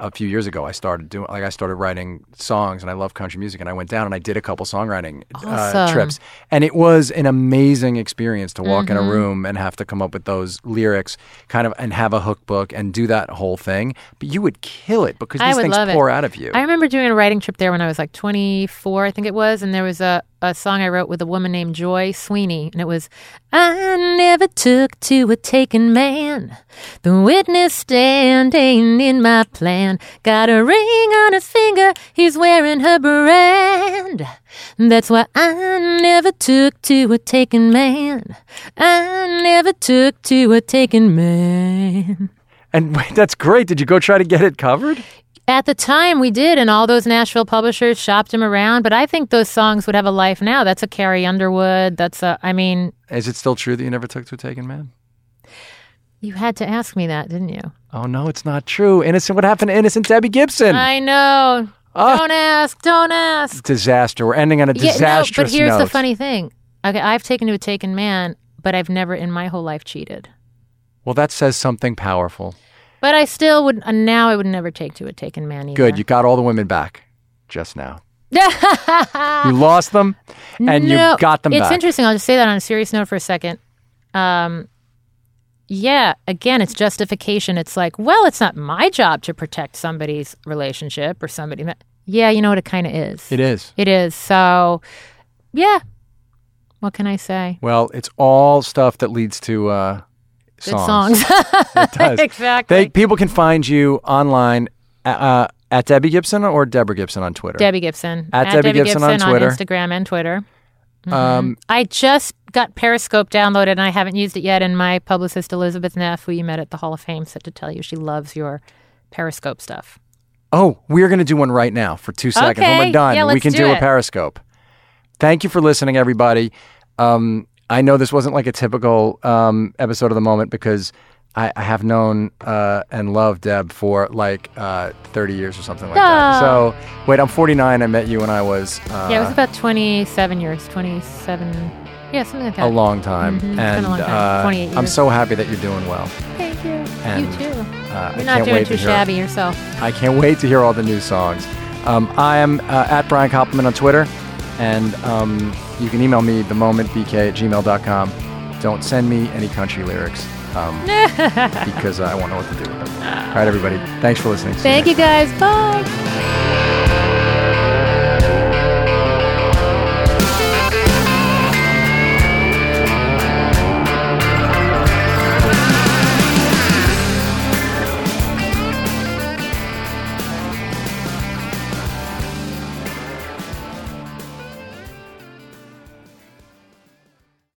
a few years ago, I started doing like I started writing songs, and I love country music. And I went down and I did a couple songwriting uh, trips, and it was an amazing experience to walk in Mm-hmm. a room and have to come up with those lyrics, kind of, and have a hook book and do that whole thing. But you would kill it because these things love it. pour out of you. I remember doing a writing trip there when I was like 24, I think it was, and there was a, a song I wrote with a woman named Joy Sweeney, and it was, I never took to a taken man, the witness stand ain't in my plan, got a ring on his finger, he's wearing her brand. That's why I never took to a taken man. I never took to a taken man. and [LAUGHS] wait, that's great. Did you go try to get it covered? At the time, we did, and all those Nashville publishers shopped him around. But I think those songs would have a life now. That's a Carrie Underwood. That's a. I mean, Is it still true that you never took to a taken man? you had to ask me that, didn't you? Oh no, it's not true. Innocent. What happened to innocent Debbie Gibson? I know. Ah. Don't ask. Don't ask. Disaster. We're ending on a Yeah, no, but here's the funny thing. Okay, I've taken to a taken man, but I've never in my whole life cheated. Well, that says something powerful. But I still would. Uh, now I would never take to a taken man either. Good. You got all the women back just now. [LAUGHS] You lost them and No, you got them it's back. interesting. I'll just say that on a serious note for a second. Um, yeah, again, it's justification. It's like, well, it's not my job to protect somebody's relationship or somebody. Yeah, you know what it kind of is. It is. It is. So, yeah. What can I say? Well, it's all stuff that leads to uh, good songs. songs. It does. [LAUGHS] exactly. They people can find you online uh, at Debbie Gibson or Deborah Gibson on Twitter. Debbie Gibson At Debbie Gibson on Twitter. Instagram and Twitter. Um, I just got Periscope downloaded and I haven't used it yet. And my publicist Elizabeth Neff, who you met at the Hall of Fame, said to tell you she loves your Periscope stuff. oh, we're going to do one right now for two seconds. When Okay. we're done, Yeah, we can do do, a. Periscope. Thank you for listening, everybody. Um, I know this wasn't like a typical um, episode of the moment because I, I have known uh, and loved Deb for like uh, 30 years or something like that. So, wait, I'm 49. I met you when I was uh, yeah, it was about 27 years, 27, yeah, something like that. a long time. Mhm, it's been And a long time. uh, 28 I'm so happy that you're doing well. Thank you. And, you too. Uh, You're not doing too to hear- shabby yourself. I can't wait to hear all the new songs. Um, I am uh, at Brian Koppelman on Twitter, and um, you can email me themomentbk at gmail.com. Don't send me any country lyrics um, [LAUGHS] because I won't know what to do with them. All right, everybody. Thanks for listening. See Thank next you guys. Bye.